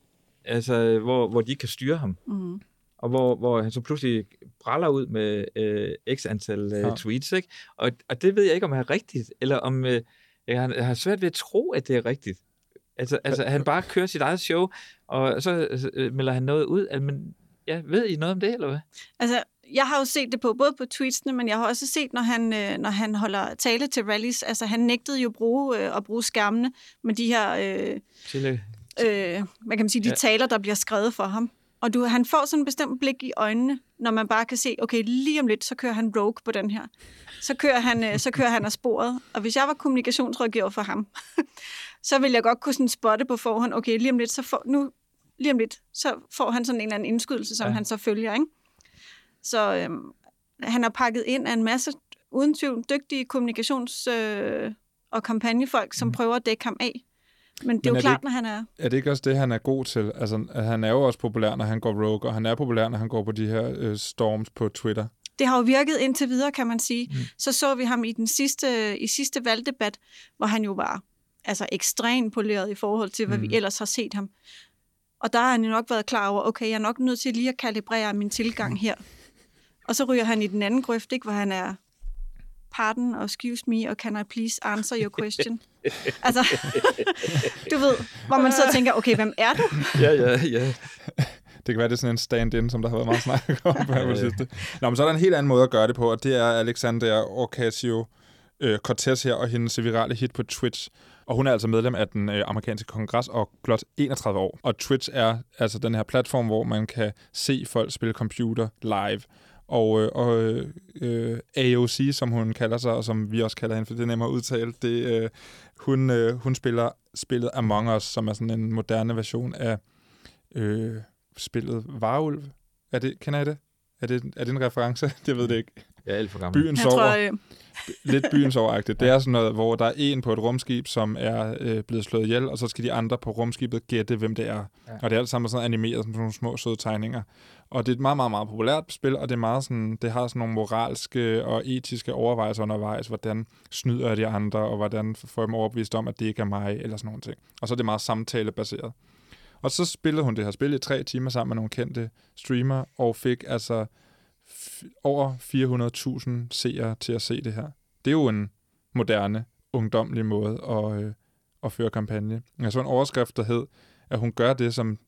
Altså, hvor, hvor de ikke kan styre ham. Mm. Og hvor, hvor han så pludselig bræller ud med øh, x antal øh, ja. tweets, ikke? Og, og det ved jeg ikke, om er rigtigt, eller om... Øh, jeg, har, jeg har svært ved at tro, at det er rigtigt. Altså, altså han bare kører sit eget show, og så øh, melder han noget ud. Altså, men ja, ved I noget om det, eller hvad? Altså, jeg har jo set det på, både på tweetsene, men jeg har også set, når han, øh, når han holder tale til rallies, altså han nægtede jo bruge, øh, at bruge skærmene med de her, øh, til, øh, hvad kan man sige, de ja. taler, der bliver skrevet for ham. Og du, han får sådan en bestemt blik i øjnene, når man bare kan se, okay, lige om lidt, så kører han rogue på den her. Så kører han, øh, så kører han af sporet. Og hvis jeg var kommunikationsrådgiver for ham, *laughs* så ville jeg godt kunne sådan spotte på forhånd, okay, lige om lidt, så får, nu, lige om lidt, så får han sådan en eller anden indskydelse, som ja. han så følger, ikke? Så øhm, han har pakket ind af en masse, uden tvivl, dygtige kommunikations- øh, og kampagnefolk, som mm. prøver at dække ham af. Men det er Men jo er klart, ikke, når han er... Er det ikke også det, han er god til? Altså, han er jo også populær, når han går rogue, og han er populær, når han går på de her øh, storms på Twitter. Det har jo virket indtil videre, kan man sige. Mm. Så så vi ham i den sidste, i sidste valgdebat, hvor han jo var altså ekstremt poleret i forhold til, hvad mm. vi ellers har set ham. Og der har han jo nok været klar over, okay, jeg er nok nødt til lige at kalibrere min tilgang her. Og så ryger han i den anden grøft, ikke, hvor han er pardon og excuse me, og can I please answer your question? *laughs* altså, du ved, hvor man så tænker, okay, hvem er du? ja, ja, ja. Det kan være, det er sådan en stand-in, som der har været meget snak om på ja, sidste. Nå, men så er der en helt anden måde at gøre det på, og det er Alexander Ocasio øh, Cortez her og hendes virale hit på Twitch. Og hun er altså medlem af den øh, amerikanske kongres og blot 31 år. Og Twitch er altså den her platform, hvor man kan se folk spille computer live. Og, øh, og øh, øh AOC, som hun kalder sig, og som vi også kalder hende, for det er nemmere at udtale, det, øh, hun, øh, hun spiller spillet Among Us, som er sådan en moderne version af øh, spillet Varulv. Er det, kender I det? Er det, er det en reference? *laughs* Jeg ved det ikke. Jeg er alt for gammel. Byen Jeg sover. tror, øh, lidt byens *laughs* overagtigt. Det er sådan noget, hvor der er en på et rumskib, som er øh, blevet slået ihjel, og så skal de andre på rumskibet gætte, hvem det er. Ja. Ja. Og det er alt sammen sådan animeret som sådan nogle små søde tegninger. Og det er et meget, meget, meget populært spil, og det er meget sådan, det har sådan nogle moralske og etiske overvejelser undervejs, hvordan snyder jeg de andre, og hvordan får jeg dem overbevist om, at det ikke er mig, eller sådan nogle ting. Og så er det meget samtalebaseret. Og så spillede hun det her spil i tre timer sammen med nogle kendte streamer, og fik altså over 400.000 seere til at se det her. Det er jo en moderne, ungdomlig måde at, øh, at føre kampagne. Jeg så en overskrift, der hed, at hun gør det, som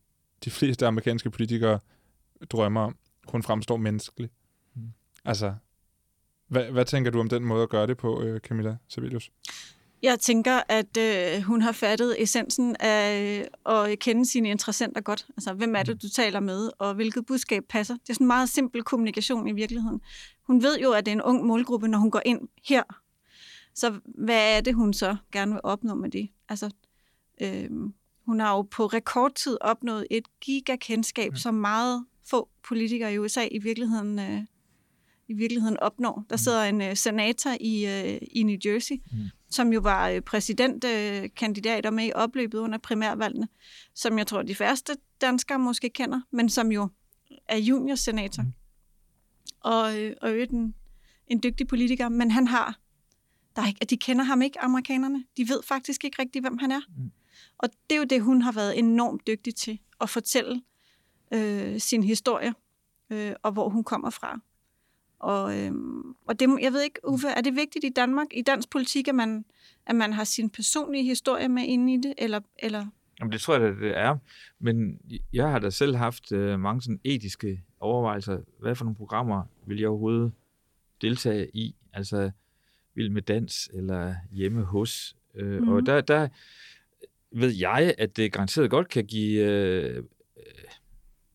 de fleste amerikanske politikere drømmer om. Hun fremstår menneskelig. Mm. Altså, hvad, hvad tænker du om den måde at gøre det på, øh, Camilla Sevilius? Jeg tænker, at øh, hun har fattet essensen af øh, at kende sine interessenter godt. Altså, hvem er det, du taler med, og hvilket budskab passer. Det er sådan en meget simpel kommunikation i virkeligheden. Hun ved jo, at det er en ung målgruppe, når hun går ind her. Så hvad er det, hun så gerne vil opnå med det? Altså, øh, hun har jo på rekordtid opnået et gigakendskab, mm. som meget få politikere i USA i virkeligheden, øh, i virkeligheden opnår. Der sidder en øh, senator i, øh, i New Jersey, mm. som jo var øh, præsidentkandidat og med i opløbet under primærvalgene, som jeg tror, de færreste danskere måske kender, men som jo er juniorsenator. Mm. Og, øh, og øvrigt en, en dygtig politiker, men han har, der er ikke, de kender ham ikke, amerikanerne. De ved faktisk ikke rigtigt, hvem han er. Mm. Og det er jo det, hun har været enormt dygtig til, at fortælle øh, sin historie, øh, og hvor hun kommer fra. Og, øh, og det, jeg ved ikke, Uffe, er det vigtigt i Danmark, i dansk politik, at man, at man har sin personlige historie med inde i det, eller, eller Jamen, det tror jeg, da, det er. Men jeg har da selv haft øh, mange sådan etiske overvejelser. Hvad for nogle programmer vil jeg overhovedet deltage i? Altså, Vild med dans eller hjemme hos? Øh, mm. Og der, der ved jeg, at det garanteret godt kan give øh,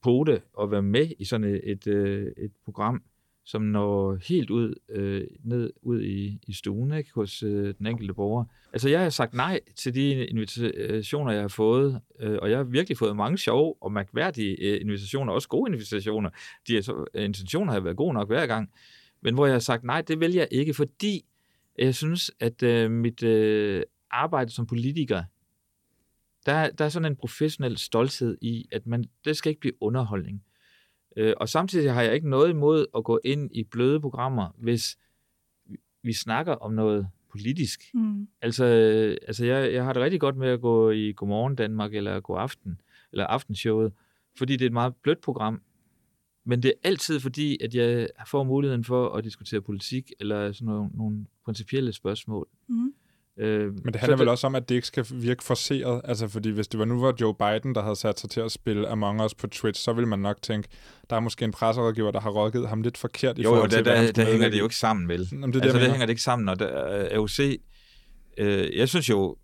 pote at være med i sådan et, et, øh, et program, som når helt ud øh, ned ud i, i stuen ikke, hos øh, den enkelte borger. Altså, jeg har sagt nej til de invitationer, jeg har fået, øh, og jeg har virkelig fået mange sjove og mærkværdige øh, invitationer, også gode invitationer. De er så, øh, intentioner har været gode nok hver gang, men hvor jeg har sagt nej, det vil jeg ikke, fordi jeg synes, at øh, mit øh, arbejde som politiker, der, der er sådan en professionel stolthed i, at man, det skal ikke blive underholdning. Øh, og samtidig har jeg ikke noget imod at gå ind i bløde programmer, hvis vi snakker om noget politisk. Mm. Altså, altså jeg, jeg har det rigtig godt med at gå i Godmorgen Danmark eller God Aften, eller Aftenshowet, fordi det er et meget blødt program. Men det er altid fordi, at jeg får muligheden for at diskutere politik, eller sådan nogle, nogle principielle spørgsmål. Mm. Øh, Men det handler vel det... også om, at det ikke skal virke forceret. Altså, fordi hvis det var nu var Joe Biden, der havde sat sig til at spille Among Us på Twitch, så ville man nok tænke, der er måske en presserådgiver, der har rådgivet ham lidt forkert i jo, forhold jo, til, der, der, der hænger det jo ikke sammen, vel? Jamen, det, altså, det, det hænger det ikke sammen, og der, AOC, øh, jeg synes jo,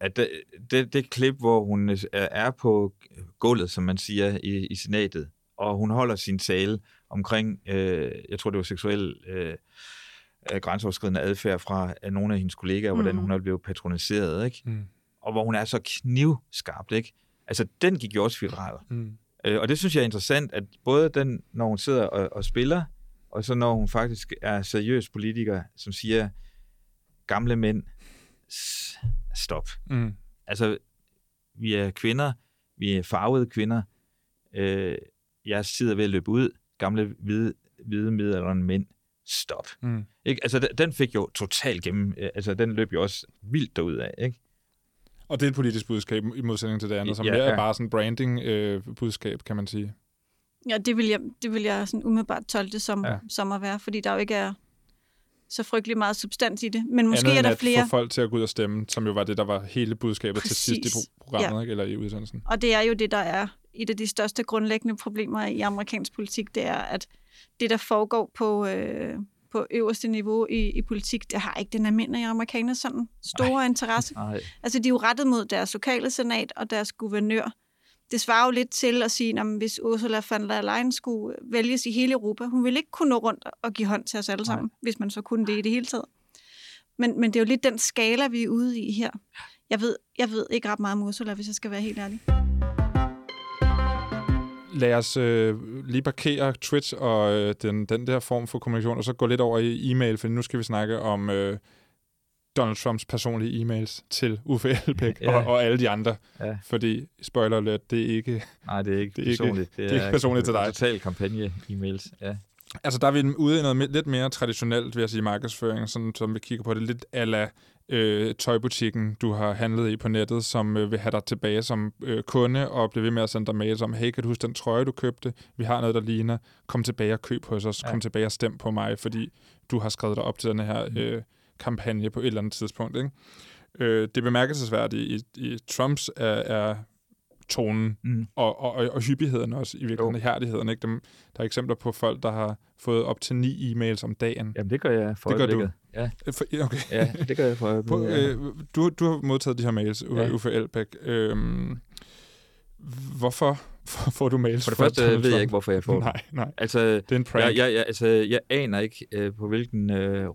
at det, det, det klip, hvor hun er på gulvet, som man siger, i, i senatet, og hun holder sin tale omkring, øh, jeg tror, det var seksuel øh, grænseoverskridende adfærd fra nogle af hendes kollegaer, mm. hvordan hun er blevet patroniseret, ikke? Mm. Og hvor hun er så knivskarpt, ikke? Altså, den gik jo også viral. Mm. Øh, og det synes jeg er interessant, at både den, når hun sidder og, og spiller, og så når hun faktisk er seriøs politiker, som siger, gamle mænd, stop. Mm. Altså, vi er kvinder, vi er farvede kvinder, øh, jeres tid er ved at løbe ud, gamle hvide, hvide middelalderen mænd, stop. Mm. Ikke? Altså, den fik jo totalt gennem, altså, den løb jo også vildt derud af, ikke? Og det er et politisk budskab i modsætning til det andet, som ja, mere ja. er bare sådan branding-budskab, øh, kan man sige. Ja, det vil jeg, det vil jeg sådan umiddelbart tolke det som, ja. som at være, fordi der jo ikke er så frygtelig meget substans i det. Men måske Andet er der flere... få folk til at gå ud og stemme, som jo var det, der var hele budskabet Præcis. til sidst i programmet, ja. ikke? eller i udsendelsen. Og det er jo det, der er et af de største grundlæggende problemer i amerikansk politik, det er, at det, der foregår på, øh, på øverste niveau i, i politik, det har ikke den almindelige amerikaner sådan store Ej. interesse. Ej. Altså, de er jo rettet mod deres lokale senat og deres guvernør. Det svarer jo lidt til at sige, at hvis Ursula von der Leyen skulle vælges i hele Europa, hun ville ikke kunne nå rundt og give hånd til os alle sammen, Ej. hvis man så kunne det i det hele taget. Men, men det er jo lidt den skala, vi er ude i her. Jeg ved, jeg ved ikke ret meget om Ursula, hvis jeg skal være helt ærlig. Lad os øh, lige parkere Twitch og øh, den, den der form for kommunikation, og så gå lidt over i e-mail, for nu skal vi snakke om øh, Donald Trumps personlige e-mails til Uffe Elbæk *laughs* Ja. og, og alle de andre. Ja. Fordi, spoiler alert, det er ikke... Nej, det er ikke *laughs* Det er ikke- personligt. det er ikke personligt til dig. Total kampagne-e-mails, ja. Altså, der er vi ude i noget lidt mere traditionelt, vil jeg sige, markedsføring, sådan, som vi kigger på det lidt ala øh, tøjbutikken, du har handlet i på nettet, som øh, vil have dig tilbage som øh, kunde, og blive ved med at sende dig mails om, hey, kan du huske den trøje, du købte? Vi har noget, der ligner. Kom tilbage og køb hos os. Ja. Kom tilbage og stem på mig, fordi du har skrevet dig op til den her øh, kampagne på et eller andet tidspunkt. Ikke? Øh, det bemærkelsesværdige i, i Trumps er, er tonen Mm. og, og, og, og hyppigheden også, i virkeligheden, ihærdigheden. Ikke? Dem, der er eksempler på folk, der har fået op til ni e-mails om dagen. Jamen, det gør jeg for Det gør du. Ja, For, okay. ja, det gør jeg for På, øjeblikket. ja. øh, du, du har modtaget de her mails, Uffe, Ja. Uffe Elbæk. Øhm, hvorfor får du mails For det første ved jeg ikke, hvorfor jeg får dem. Nej, nej. Altså, Det er en prank. jeg, jeg, jeg, altså, jeg aner ikke, øh, på hvilken øh,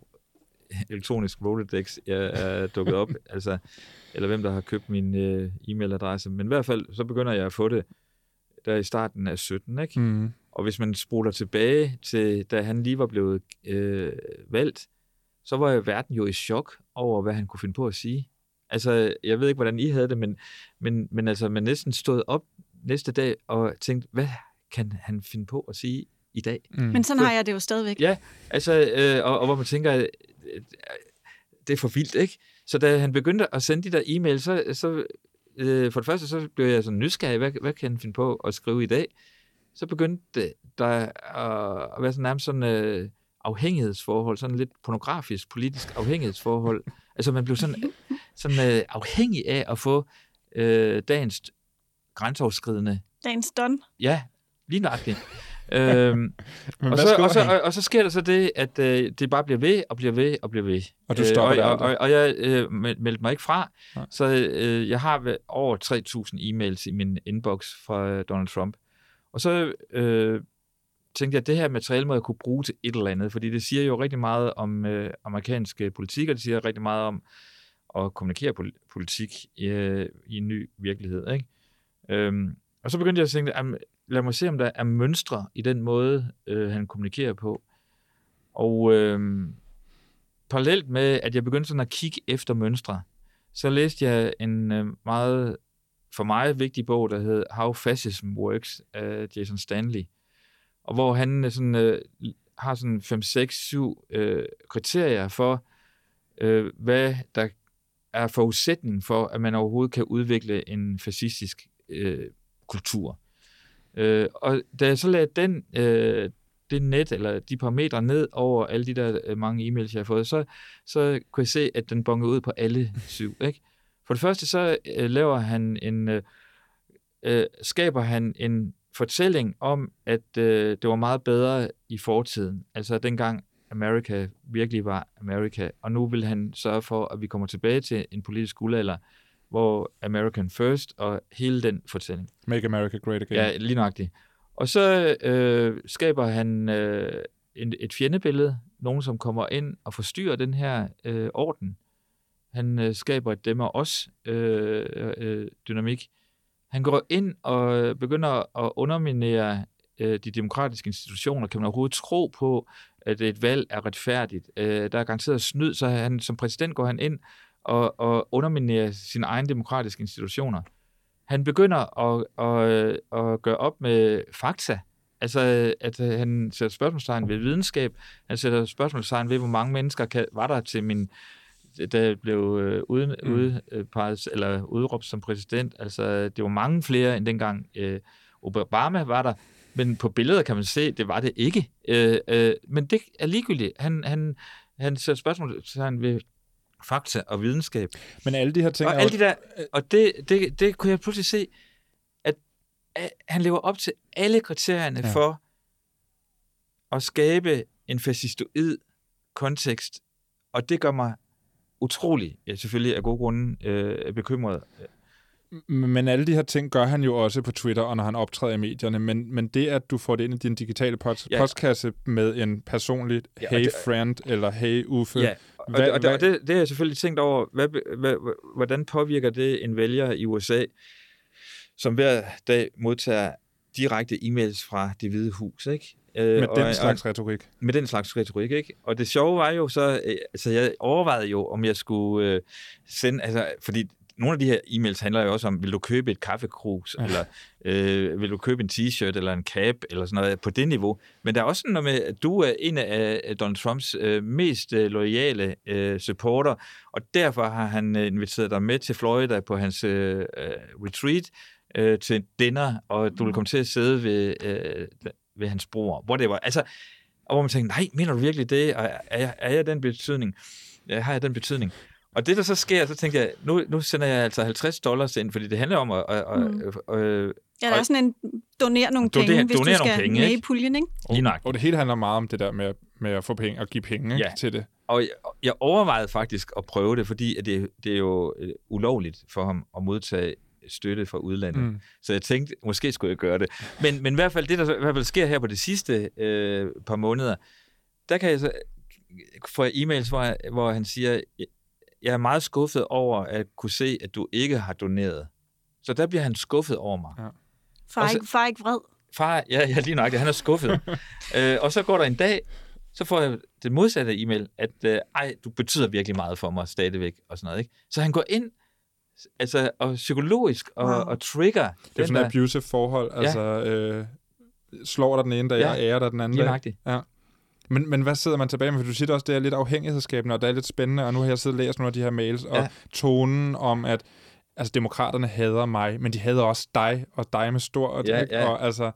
elektronisk Rolodex jeg er dukket op, *laughs* altså, eller hvem der har købt min øh, e-mailadresse. Men i hvert fald, så begynder jeg at få det der i starten af 17, ikke? Mm. Og hvis man spoler tilbage til, da han lige var blevet øh, valgt, så var jo verden jo i chok over, hvad han kunne finde på at sige. Altså, jeg ved ikke, hvordan I havde det, men, men, men altså, man næsten stod op næste dag og tænkte, hvad kan han finde på at sige i dag? Mm. Men sådan har jeg det jo stadigvæk. Ja, altså, øh, og, og hvor man tænker, øh, det er for vildt, ikke? Så da han begyndte at sende de der e-mails, så, så øh, for det første, så blev jeg sådan nysgerrig, hvad, hvad kan han finde på at skrive i dag? Så begyndte der at, at være sådan nærmest sådan øh, afhængighedsforhold, sådan lidt pornografisk, politisk afhængighedsforhold. *laughs* Altså man blev sådan, sådan øh, afhængig af at få øh, dagens grænseoverskridende, Dagens don. ja, lige nøjagtigt. Øhm, *laughs* og, så, og, så, og, og så sker der så det, at øh, det bare bliver ved og bliver ved og bliver ved. Og du stopper øh, og, aldrig? og, og jeg øh, meld- meldte mig ikke fra, Nej. så øh, jeg har over 3.000 e-mails i min inbox fra øh, Donald Trump. Og så øh, tænkte jeg, at det her materiale må jeg kunne bruge til et eller andet, fordi det siger jo rigtig meget om øh, amerikanske politik, og det siger rigtig meget om at kommunikere pol- politik øh, i en ny virkelighed. Ikke? Øhm, og så begyndte jeg at tænke, jamen, lad mig se, om der er mønstre i den måde, øh, han kommunikerer på. Og øh, parallelt med, at jeg begyndte sådan at kigge efter mønstre, så læste jeg en øh, meget for mig vigtig bog, der hed How Fascism Works af Jason Stanley, og hvor han øh, sådan, øh, har sådan 5, 6, 7 øh, kriterier for, øh, hvad der er forudsætningen for, at man overhovedet kan udvikle en fascistisk øh, kultur. Øh, og da jeg så lagde den, øh, det net, eller de parametre ned over alle de der øh, mange e-mails, jeg har fået, så, så kunne jeg se, at den bongede ud på alle *laughs* syv. Ikke? For det første, så øh, laver han en, øh, øh, skaber han en fortælling om, at øh, det var meget bedre i fortiden. Altså dengang Amerika virkelig var Amerika. Og nu vil han sørge for, at vi kommer tilbage til en politisk guldalder, hvor American First og hele den fortælling. Make America Great Again. Ja, lige nøjagtigt. Og så øh, skaber han øh, en, et fjendebillede, nogen som kommer ind og forstyrrer den her øh, orden. Han øh, skaber et dem og os øh, øh, dynamik. Han går ind og begynder at underminere øh, de demokratiske institutioner. Kan man overhovedet tro på, at et valg er retfærdigt? Øh, der er garanteret snyd, så han, som præsident går han ind og, og underminerer sine egne demokratiske institutioner. Han begynder at, at, at gøre op med fakta. Altså, at øh, han sætter spørgsmålstegn ved videnskab. Han sætter spørgsmålstegn ved, hvor mange mennesker kan, var der til min der blev øh, uden, Mm. mm. udpeget, eller udråbt som præsident. Altså, det var mange flere end dengang øh, Obama var der. Men på billeder kan man se, det var det ikke. Øh, øh, men det er ligegyldigt. Han, han, han sætter spørgsmålstegn ved fakta og videnskab. Men alle de her ting Og alle de der, og det, det, det kunne jeg pludselig se, at, at han lever op til alle kriterierne ja. for at skabe en fascistoid kontekst, og det gør mig utrolig, ja, selvfølgelig af gode grunde, øh, bekymret. Men alle de her ting gør han jo også på Twitter, og når han optræder i medierne. Men, men det, at du får det ind i din digitale post- Ja. postkasse med en personlig Ja, og hey det- friend, eller hey Uffe. Ja, og, Hvad- det, og, det, og hvad- det, det har jeg selvfølgelig tænkt over, hvad, hvad, hvordan påvirker det en vælger i USA, som hver dag modtager direkte e-mails fra det hvide hus, ikke? Øh, Med og- den og- slags retorik. med den slags retorik, ikke? Og det sjove var jo så, øh, altså jeg overvejede jo, om jeg skulle øh, sende, altså, fordi nogle af de her e-mails handler jo også om, vil du købe et kaffekrus, ja. eller øh, vil du købe en t-shirt, eller en cap, eller sådan noget på det niveau. Men der er også sådan noget med, at du er en af Donald Trumps øh, mest øh, loyale øh, supporter, og derfor har han øh, inviteret dig med til Florida på hans øh, øh, retreat, øh, til dinner, og du vil komme til at sidde ved, øh, ved hans bror. Whatever. Altså, og hvor man tænker, nej, mener du virkelig det? Og er jeg, er jeg den betydning? Har jeg den betydning? Og det, der så sker, så tænker jeg, nu, nu sender jeg altså 50 dollars ind, fordi det handler om at... at, Mm. at, at Ja, der er Og- sådan en donere nogle Donere- penge, hvis donere du nogle skal penge, med i ikke? puljen, ikke? lige nøjagtigt. Og det hele handler meget om det der med, med at få penge og give penge ikke, Ja. til det. Og jeg, jeg overvejede faktisk at prøve det, fordi at det, det er jo øh, ulovligt for ham at modtage støtte fra udlandet. Mm. Så jeg tænkte, måske skulle jeg gøre det. Men, men i hvert fald, det der i hvert fald sker her på de sidste øh, par måneder, der kan jeg så få e-mails, hvor, hvor han siger, jeg er meget skuffet over at kunne se, at du ikke har doneret. Så der bliver han skuffet over mig. Ja. Far, så- ikke, far ikke vred. Far, ja, ja lige nok, han er skuffet. *laughs* øh, og så går der en dag, så får jeg det modsatte e-mail, at øh, ej, du betyder virkelig meget for mig stadigvæk, og sådan noget. Ikke? Så han går ind, altså, og psykologisk, og, Wow. og trigger Det er den sådan et abusive forhold. Altså, øh, slår dig den ene dag, Ja. og ærer dig den anden lige dag. nøjagtigt. Men, men hvad sidder man tilbage med? For du siger også, det er lidt afhængighedsskabende, og det er lidt spændende, og nu har jeg siddet og læst nogle af de her mails, og Ja. tonen om, at altså, demokraterne hader mig, men de hader også dig, og dig med stor, Ja, ja. og altså,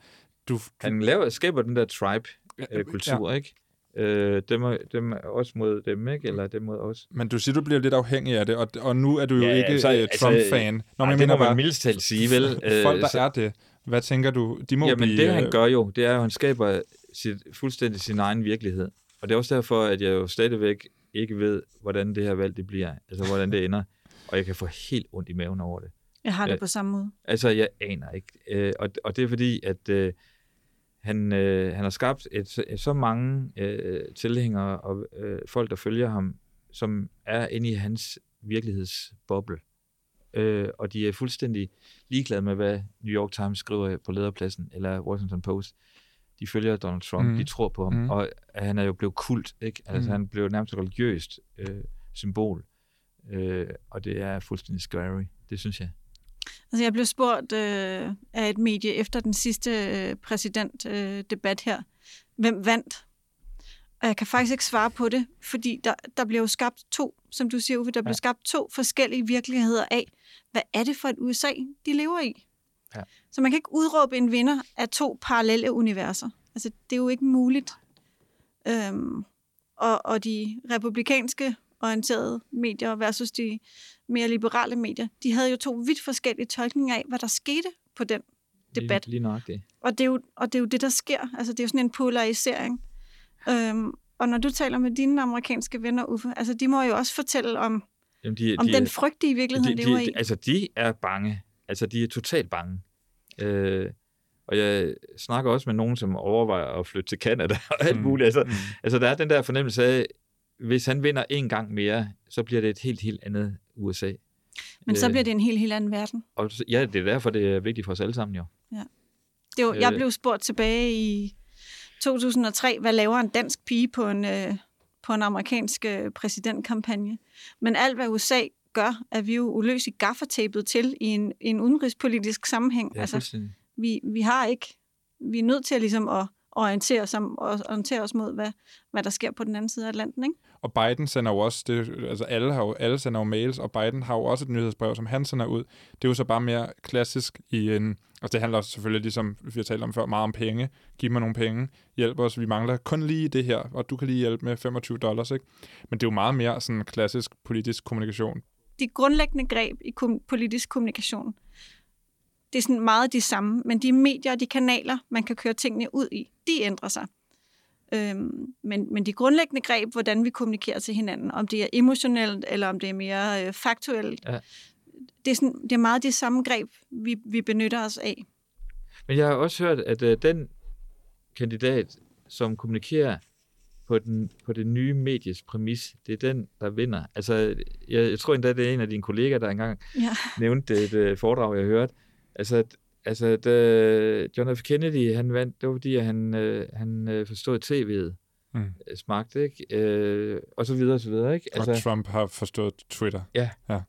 du, du Han laver, skaber den der tribe-kultur, ja. ikke? Øh, dem, er, dem er også mod dem, ikke? Eller dem mod os. Men du siger, du bliver lidt afhængig af det, og, og nu er du jo Ja, ikke altså, altså, altså, Trump-fan. Nå, Nå, men jeg det må man mildest talt sige, vel? folk, der så, er det, hvad tænker du? De må Jamen, blive... det han øh, gør jo, det er at han skaber sit, fuldstændig sin egen virkelighed. Og det er også derfor, at jeg jo stadigvæk ikke ved, hvordan det her valg det bliver. Altså, hvordan det ender. Og jeg kan få helt ondt i maven over det. Jeg har det på samme måde. Altså, jeg aner ikke. Øh, og, og det er fordi, at øh, han, øh, han har skabt et, et, så mange øh, tilhængere og øh, folk, der følger ham, som er inde i hans virkelighedsboble. Øh, og de er fuldstændig ligeglade med, hvad New York Times skriver på lederpladsen, eller Washington Post. De følger Donald Trump, mm. de tror på ham, mm. og han er jo blevet kult, ikke? Altså, Mhm. han blev nærmest et religiøst øh, symbol. Øh, og det er fuldstændig scary, det synes jeg. Altså, jeg blev spurgt øh, af et medie efter den sidste øh, præsidentdebat øh, debat her, hvem vandt? Og jeg kan faktisk ikke svare på det, fordi der, der blev jo skabt to, som du siger, Uffe, der blev Ja. skabt to forskellige virkeligheder af, hvad er det for et USA, de lever i? Ja. Så man kan ikke udråbe en vinder af to parallelle universer. Altså, det er jo ikke muligt. Øhm, og, og de republikanske orienterede medier versus de mere liberale medier, de havde jo to vidt forskellige tolkninger af, hvad der skete på den debat. Lige, lige nok det. Og det, er jo, og det er jo det, der sker. Altså, det er jo sådan en polarisering. Øhm, og når du taler med dine amerikanske venner, Uffe, altså, de må jo også fortælle om, Jamen, de, om de, den frygtige virkelighed, de, de, lever de, i. de, altså, de er bange. Altså, de er totalt bange. Øh, og jeg snakker også med nogen, som overvejer at flytte til Canada og alt Mm. muligt. Altså, Mm. altså, der er den der fornemmelse af, hvis han vinder en gang mere, så bliver det et helt, helt andet USA. Men så øh, bliver det en helt, helt anden verden. Og ja, det er derfor, det er vigtigt for os alle sammen jo. Det var, jeg Øh. blev spurgt tilbage i 2003, hvad laver en dansk pige på en, øh, på en amerikansk præsidentkampagne? Men alt, hvad USA gør, er vi jo uløseligt gaffertapet til i en, i en udenrigspolitisk sammenhæng. Ja, altså, vi, vi har ikke, vi er nødt til at, ligesom at orientere os, om, og orientere os mod, hvad, hvad der sker på den anden side af Atlanten. Ikke? Og Biden sender jo også, det, altså alle, har jo, alle sender jo mails, og Biden har jo også et nyhedsbrev, som han sender ud. Det er jo så bare mere klassisk i en, altså det handler selvfølgelig ligesom, vi har talt om før, meget om penge. Giv mig nogle penge, hjælp os, vi mangler kun lige det her, og du kan lige hjælpe med 25 dollars, ikke? Men det er jo meget mere sådan klassisk politisk kommunikation. De grundlæggende greb i kom- politisk kommunikation, det er sådan meget de samme, men de medier og de kanaler, man kan køre tingene ud i, de ændrer sig. Øhm, men, men de grundlæggende greb, hvordan vi kommunikerer til hinanden, om det er emotionelt, eller om det er mere øh, faktuelt, Ja. det, er sådan, det er meget de samme greb, vi, vi benytter os af. Men jeg har også hørt, at øh, den kandidat, som kommunikerer på, den, på det nye medies præmis, det er den, der vinder. Altså, jeg, jeg tror endda, det er en af dine kollegaer, der engang Ja. nævnte et øh, foredrag, jeg hørte. Altså, at Altså, da John F. Kennedy, han vandt, det var fordi, at han, øh, han øh, forstod tv'et Mm. øh, smagt, ikke? Øh, og så videre, og så videre, ikke? Altså, og Trump har forstået Twitter. Ja. ja.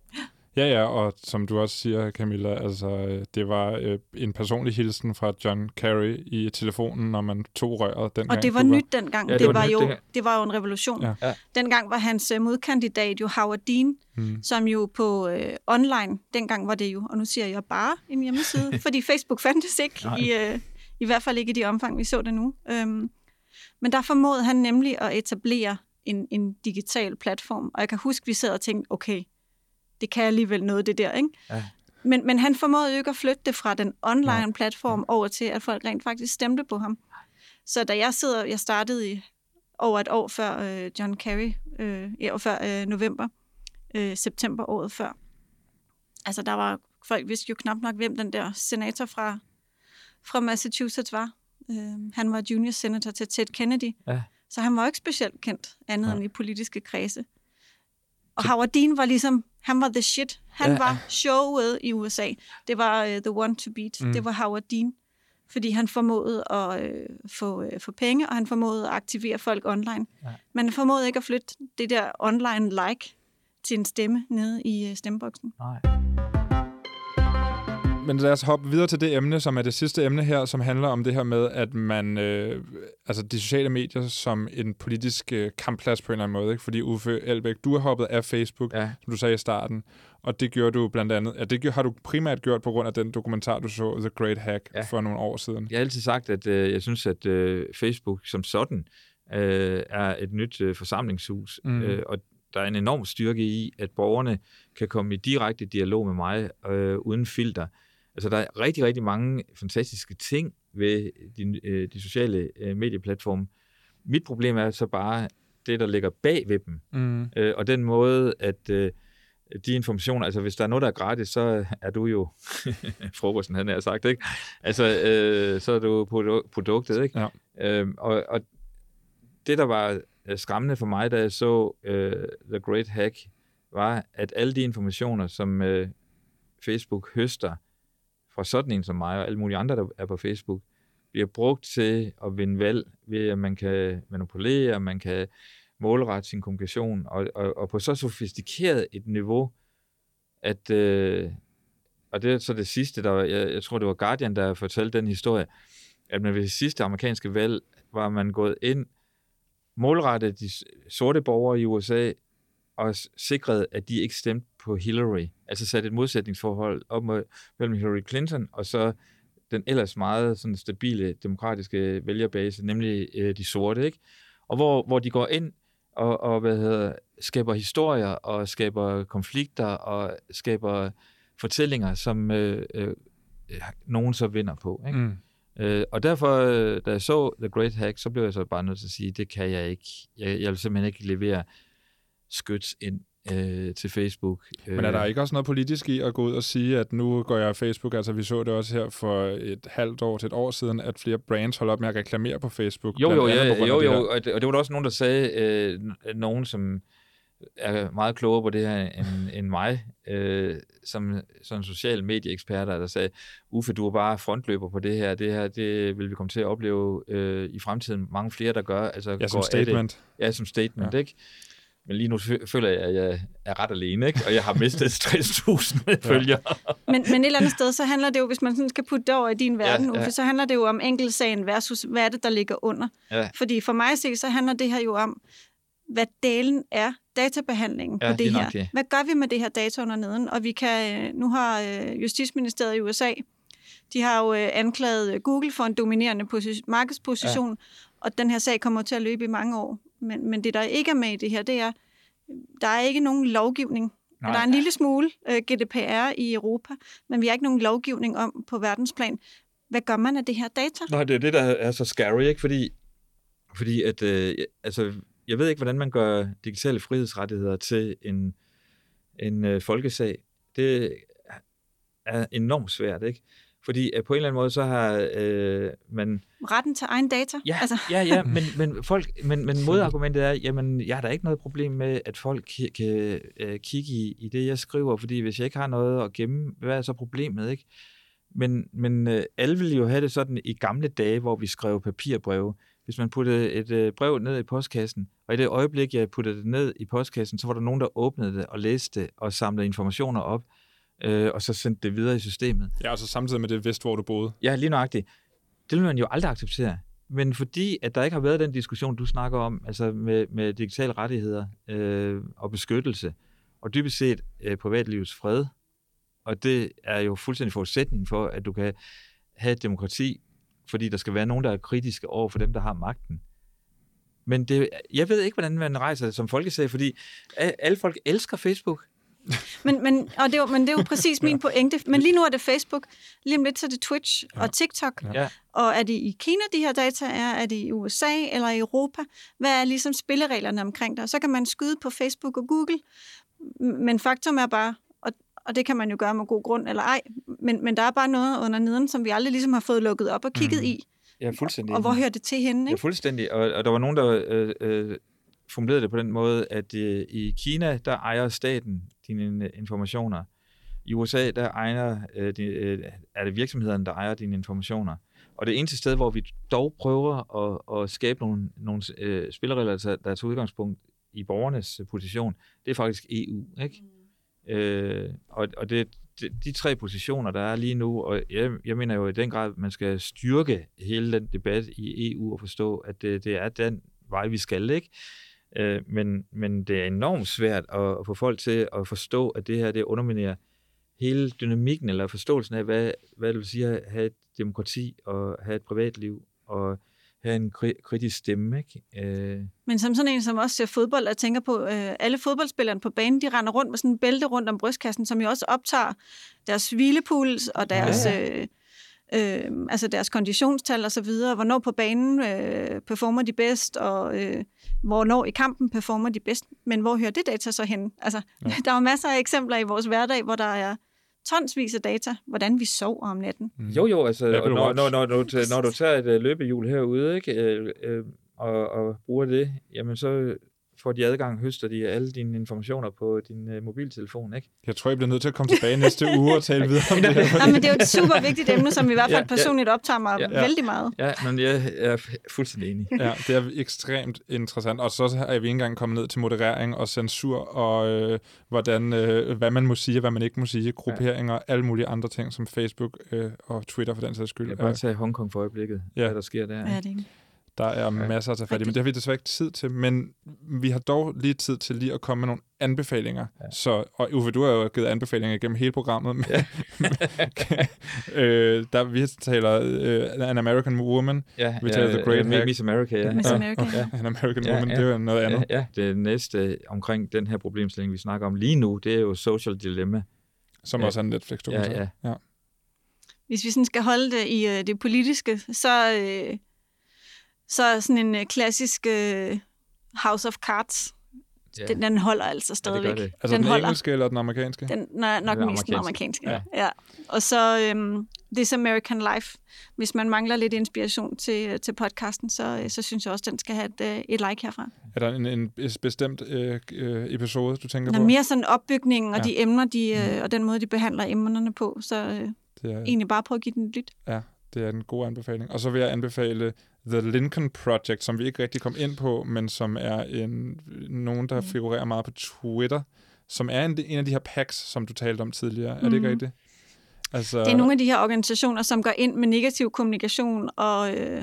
Ja, ja, og som du også siger, Camilla, altså, øh, det var øh, en personlig hilsen fra John Kerry i telefonen, når man tog røret dengang. Og det var du nyt dengang. Ja, det det, var var nyt jo, dengang. det var jo en revolution. Ja. Ja. Dengang var hans øh, modkandidat jo Howard Dean, Mm. som jo på øh, online, dengang var det jo, og nu siger jeg bare en hjemmeside, *laughs* fordi Facebook fandtes ikke, Nej. i, øh, i hvert fald ikke i de omfang, vi så det nu. Øhm, men der formåede han nemlig at etablere en, en digital platform, og jeg kan huske, vi sad og tænkte, okay, det kan alligevel noget, det der, ikke? Ja. Men, men han formåede jo ikke at flytte det fra den online platform over til, at folk rent faktisk stemte på ham. Så da jeg sidder, jeg startede i over et år før øh, John Kerry, øh, før øh, november, øh, september året før. Altså der var, folk vidste jo knap nok, hvem den der senator fra, fra Massachusetts var. Øh, han var junior senator til Ted Kennedy. Ja. Så han var ikke specielt kendt, andet Nej. end i politiske kredse. Og Howard Dean var ligesom, han var the shit. Han Ja, var showet i USA. Det var uh, the one to beat. Mm. Det var Howard Dean. Fordi han formåede at øh, få, øh, få penge, og han formåede at aktivere folk online. Ja. Men han formåede ikke at flytte det der online like til en stemme nede i øh, stemmeboksen. Nej. Men lad os hoppe videre til det emne, som er det sidste emne her, som handler om det her med, at man, øh, altså de sociale medier som en politisk øh, kampplads på en eller anden måde, ikke? Fordi Uffe Elbæk, du har hoppet af Facebook, Ja. som du sagde i starten, og det gjorde du blandt andet, ja, det har du primært gjort på grund af den dokumentar, du så, The Great Hack, Ja. for nogle år siden. Jeg har altid sagt, at øh, jeg synes, at øh, Facebook som sådan øh, er et nyt øh, forsamlingshus, mm. øh, og der er en enorm styrke i, at borgerne kan komme i direkte dialog med mig øh, uden filter. Altså, der er rigtig, rigtig mange fantastiske ting ved de, øh, de sociale øh, medieplatforme. Mit problem er så bare det, der ligger bag ved dem. Mm. Øh, og den måde, at øh, de informationer, altså hvis der er noget, der er gratis, så er du jo *laughs* frokosten, han har sagt, ikke? Altså, øh, så er du produ- produktet, ikke? Ja. Øhm, og, og det, der var øh, skræmmende for mig, da jeg så øh, The Great Hack, var, at alle de informationer, som øh, Facebook høster fra sådan en som mig og alle mulige andre, der er på Facebook, bliver brugt til at vinde valg ved, at man kan manipulere, man kan målrette sin kommunikation, og, og, og på så sofistikeret et niveau, at, øh, og det er så det sidste, der jeg, jeg tror, det var Guardian, der fortalte den historie, at man ved det sidste amerikanske valg, var man gået ind, målrettet de sorte borgere i USA, og sikret, at de ikke stemte på Hillary. Altså sat et modsætningsforhold op mellem Hillary Clinton og så den ellers meget sådan stabile demokratiske vælgerbase, nemlig øh, de sorte, ikke? Og hvor, hvor de går ind og, og hvad hedder, skaber historier og skaber konflikter og skaber fortællinger, som øh, øh, nogen så vinder på. Ikke? Mm. Øh, og derfor, da jeg så The Great Hack, så blev jeg så bare nødt til at sige, det kan jeg ikke. Jeg, jeg vil simpelthen ikke levere skyts ind øh, til Facebook. Men er der ikke også noget politisk i at gå ud og sige, at nu går jeg af Facebook, altså vi så det også her for et halvt år til et år siden, at flere brands holder op med at reklamere på Facebook? Jo, jo, ja, jo, det jo, og det, og det var der også nogen, der sagde, øh, nogen, som er meget klogere på det her end, *laughs* end mig, øh, som sådan social medieeksperter, der sagde, Uffe, du er bare frontløber på det her, det her, det vil vi komme til at opleve øh, i fremtiden. Mange flere, der gør, altså Ja, går som af statement. Det. Ja, som statement, ja. ikke? Men lige nu fø- føler jeg, at jeg er ret alene, ikke? Og jeg har mistet *laughs* 60.000 følgere. Men, men et eller andet sted, så handler det jo, hvis man sådan skal putte det over i din verden, ja. Uffe, så handler det jo om enkeltsagen versus, hvad er det, der ligger under. Ja. Fordi for mig at se, så handler det her jo om, hvad delen er databehandlingen Ja, på det her. det. Hvad gør vi med det her data under neden? Og vi kan, øh, nu har øh, Justitsministeriet i USA, de har jo øh, anklaget Google for en dominerende posi- markedsposition, ja. og den her sag kommer til at løbe i mange år. Men, men det, der ikke er med i det her, det er, der er ikke nogen lovgivning. Nej. Der er en lille smule øh, GDPR i Europa, men vi har ikke nogen lovgivning om på verdensplan. Hvad gør man af det her data? Nej, det er det, der er så scary, ikke? Fordi, fordi at, øh, altså, jeg ved ikke, hvordan man gør digitale frihedsrettigheder til en, en øh, folkesag. Det er enormt svært, ikke? Fordi øh, på en eller anden måde, så har øh, man... Retten til egen data? Ja, Altså, ja, ja *laughs* men, men, folk, men, men modargumentet er, jamen, jeg har da ikke noget problem med, at folk kan øh, kigge i, i det, jeg skriver, fordi hvis jeg ikke har noget at gemme, hvad er så problemet, ikke? Men, men øh, alle ville jo have det sådan i gamle dage, hvor vi skrev papirbreve. Hvis man puttede et øh, brev ned i postkassen, og i det øjeblik, jeg puttede det ned i postkassen, så var der nogen, der åbnede det og læste det og samlede informationer op, øh, og så sendte det videre i systemet. Ja, og så samtidig med det vidste, hvor du boede. Ja, lige nøjagtigt. Det vil man jo aldrig acceptere. Men fordi, at der ikke har været den diskussion, du snakker om, altså med, med digitale rettigheder øh, og beskyttelse, og dybest set øh, privatlivets fred, og det er jo fuldstændig forudsætning for, at du kan have et demokrati, fordi der skal være nogen, der er kritiske over for dem, der har magten. Men det, jeg ved ikke, hvordan man rejser det som folkesag, fordi alle folk elsker Facebook. Men, men, og det jo, men det er jo præcis min pointe. Men lige nu er det Facebook, lige om lidt så er det Twitch ja. og TikTok. Ja. Og er det i Kina, de her data er? Er det i USA eller i Europa? Hvad er ligesom spillereglerne omkring det? Så kan man skyde på Facebook og Google. Men faktum er bare, og, og det kan man jo gøre med god grund eller ej, men, men der er bare noget under neden, som vi aldrig ligesom har fået lukket op og kigget mm. i. Ja, fuldstændig. Og, og hvor hører det til henne? Ikke? Ja, fuldstændig. Og, og der var nogen, der øh, øh, formulerede det på den måde, at øh, i Kina, der ejer staten dine informationer. I USA, der ejer, øh, de, øh, er det virksomhederne, der ejer dine informationer. Og det eneste sted, hvor vi dog prøver at, at skabe nogle, nogle øh, spilleregler, der, der tager udgangspunkt i borgernes position, det er faktisk EU. Ikke? Mm. Øh, og og det, de, de tre positioner, der er lige nu, og jeg, jeg mener jo i den grad, at man skal styrke hele den debat i EU og forstå, at det, det er den vej, vi skal, ikke? Øh, men, men det er enormt svært at, at få folk til at forstå, at det her det underminerer hele dynamikken eller forståelsen af, hvad, hvad det vil sige at have et demokrati og have et privatliv og have en kri- kritisk stemme. Ikke? Øh. Men som sådan en, som også ser fodbold, og tænker på, øh, alle fodboldspillerne på banen, de render rundt med sådan en bælte rundt om brystkassen, som jo også optager deres hvilepuls og deres... Ja, ja. Øh, øh, altså deres konditionstal og så videre, hvornår på banen øh, performer de bedst, og øh, hvornår i kampen performer de bedst. Men hvor hører det data så hen? Altså, ja. *laughs* der er jo masser af eksempler i vores hverdag, hvor der er tonsvis af data, hvordan vi sover om natten. Mm. Jo, jo, altså, når, når, når, når, du, når du tager et øh, løbehjul herude, ikke, øh, øh, og, og bruger det, jamen så får de adgang, høster de alle dine informationer på din uh, mobiltelefon, ikke? Jeg tror, jeg bliver nødt til at komme tilbage næste uge og tale *laughs* videre om det. ja, men det er jo et super vigtigt emne, som i hvert fald *laughs* ja, personligt optager mig ja, vældig meget. Ja, men jeg er fuldstændig enig. Ja, det er ekstremt interessant. Og så er vi ikke engang kommet ned til moderering og censur, og øh, hvordan, øh, hvad man må sige og hvad man ikke må sige, grupperinger og alle mulige andre ting, som Facebook øh, og Twitter for den sags skyld. Jeg bare tage Hongkong for øjeblikket, ja. hvad der sker der. Ja, det er der er masser at tage fat i, men det har vi desværre ikke tid til. Men vi har dog lige tid til lige at komme med nogle anbefalinger. Ja. Så, og Uffe, du har jo givet anbefalinger gennem hele programmet. Ja. *laughs* øh, der vi taler uh, An American Woman. Ja, vi ja, taler The Great ja, Miss America, ja. Miss America. Ja. An American ja, Woman, ja, det er jo noget andet. Ja, ja, det næste omkring den her problemstilling, vi snakker om lige nu, det er jo Social Dilemma. Som ja. også er en Netflix-dokumentar. Ja, ja. ja. Hvis vi sådan skal holde det i uh, det politiske, så... Uh, så sådan en øh, klassisk øh, House of Cards, ja. den, den holder altså stadigvæk. Ja, det det. Altså den, den holder. engelske eller den amerikanske? Den, nej, nok den mest den amerikanske. Ja. ja. Og så øhm, This American Life. Hvis man mangler lidt inspiration til, øh, til podcasten, så, øh, så synes jeg også, den skal have et, et like herfra. Er der en, en bestemt øh, episode, du tænker der på? er mere sådan opbygningen og ja. de emner, de, øh, og den måde, de behandler emnerne på. Så øh, det er... egentlig bare prøve at give den et lyt. Ja, det er en god anbefaling. Og så vil jeg anbefale The Lincoln Project, som vi ikke rigtig kom ind på, men som er en, nogen, der mm. figurerer meget på Twitter, som er en, en af de her packs, som du talte om tidligere. Mm. Er det ikke mm. rigtigt? Altså, det er nogle af de her organisationer, som går ind med negativ kommunikation og, øh,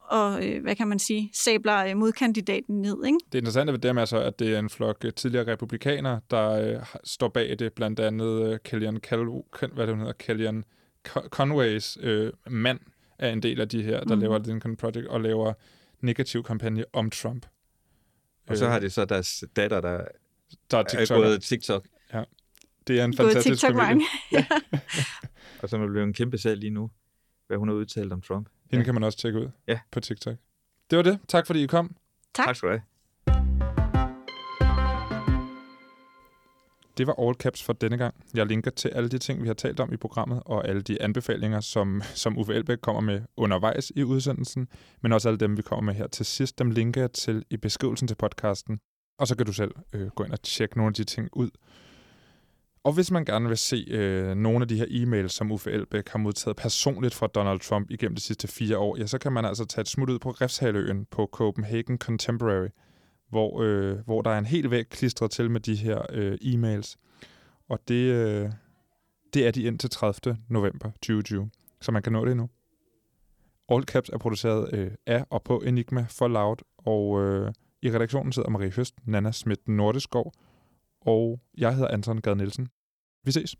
og øh, hvad kan man sige, sabler øh, modkandidaten ned. Ikke? Det interessante ved dem er så, at det er en flok øh, tidligere republikanere, der øh, står bag det, blandt andet øh, Kellyanne, Cal- hvad det hedder, Kellyanne Conways øh, mand, er en del af de her, der mm. laver Lincoln Project og laver negativ kampagne om Trump. Og så har de så deres datter, der, der er, TikTok. er gået TikTok. Ja. Det er en fantastisk TikTok familie. *laughs* ja. og så er blevet en kæmpe sag lige nu, hvad hun har udtalt om Trump. Hende ja. kan man også tjekke ud ja. på TikTok. Det var det. Tak fordi I kom. Tak. Tak skal du have. Det var all caps for denne gang. Jeg linker til alle de ting, vi har talt om i programmet, og alle de anbefalinger, som, som Uffe Elbæk kommer med undervejs i udsendelsen, men også alle dem, vi kommer med her til sidst. Dem linker jeg til i beskrivelsen til podcasten, og så kan du selv øh, gå ind og tjekke nogle af de ting ud. Og hvis man gerne vil se øh, nogle af de her e-mails, som Uffe Elbæk har modtaget personligt fra Donald Trump igennem de sidste fire år, ja, så kan man altså tage et smut ud på Refshaløen på Copenhagen Contemporary, hvor, øh, hvor der er en hel væg klistret til med de her øh, e-mails. Og det, øh, det er de indtil 30. november 2020, så man kan nå det endnu. All Caps er produceret øh, af og på Enigma for Loud, og øh, i redaktionen sidder Marie Høst, Nana Schmidt Nordeskov, og jeg hedder Anton Gad Nielsen. Vi ses.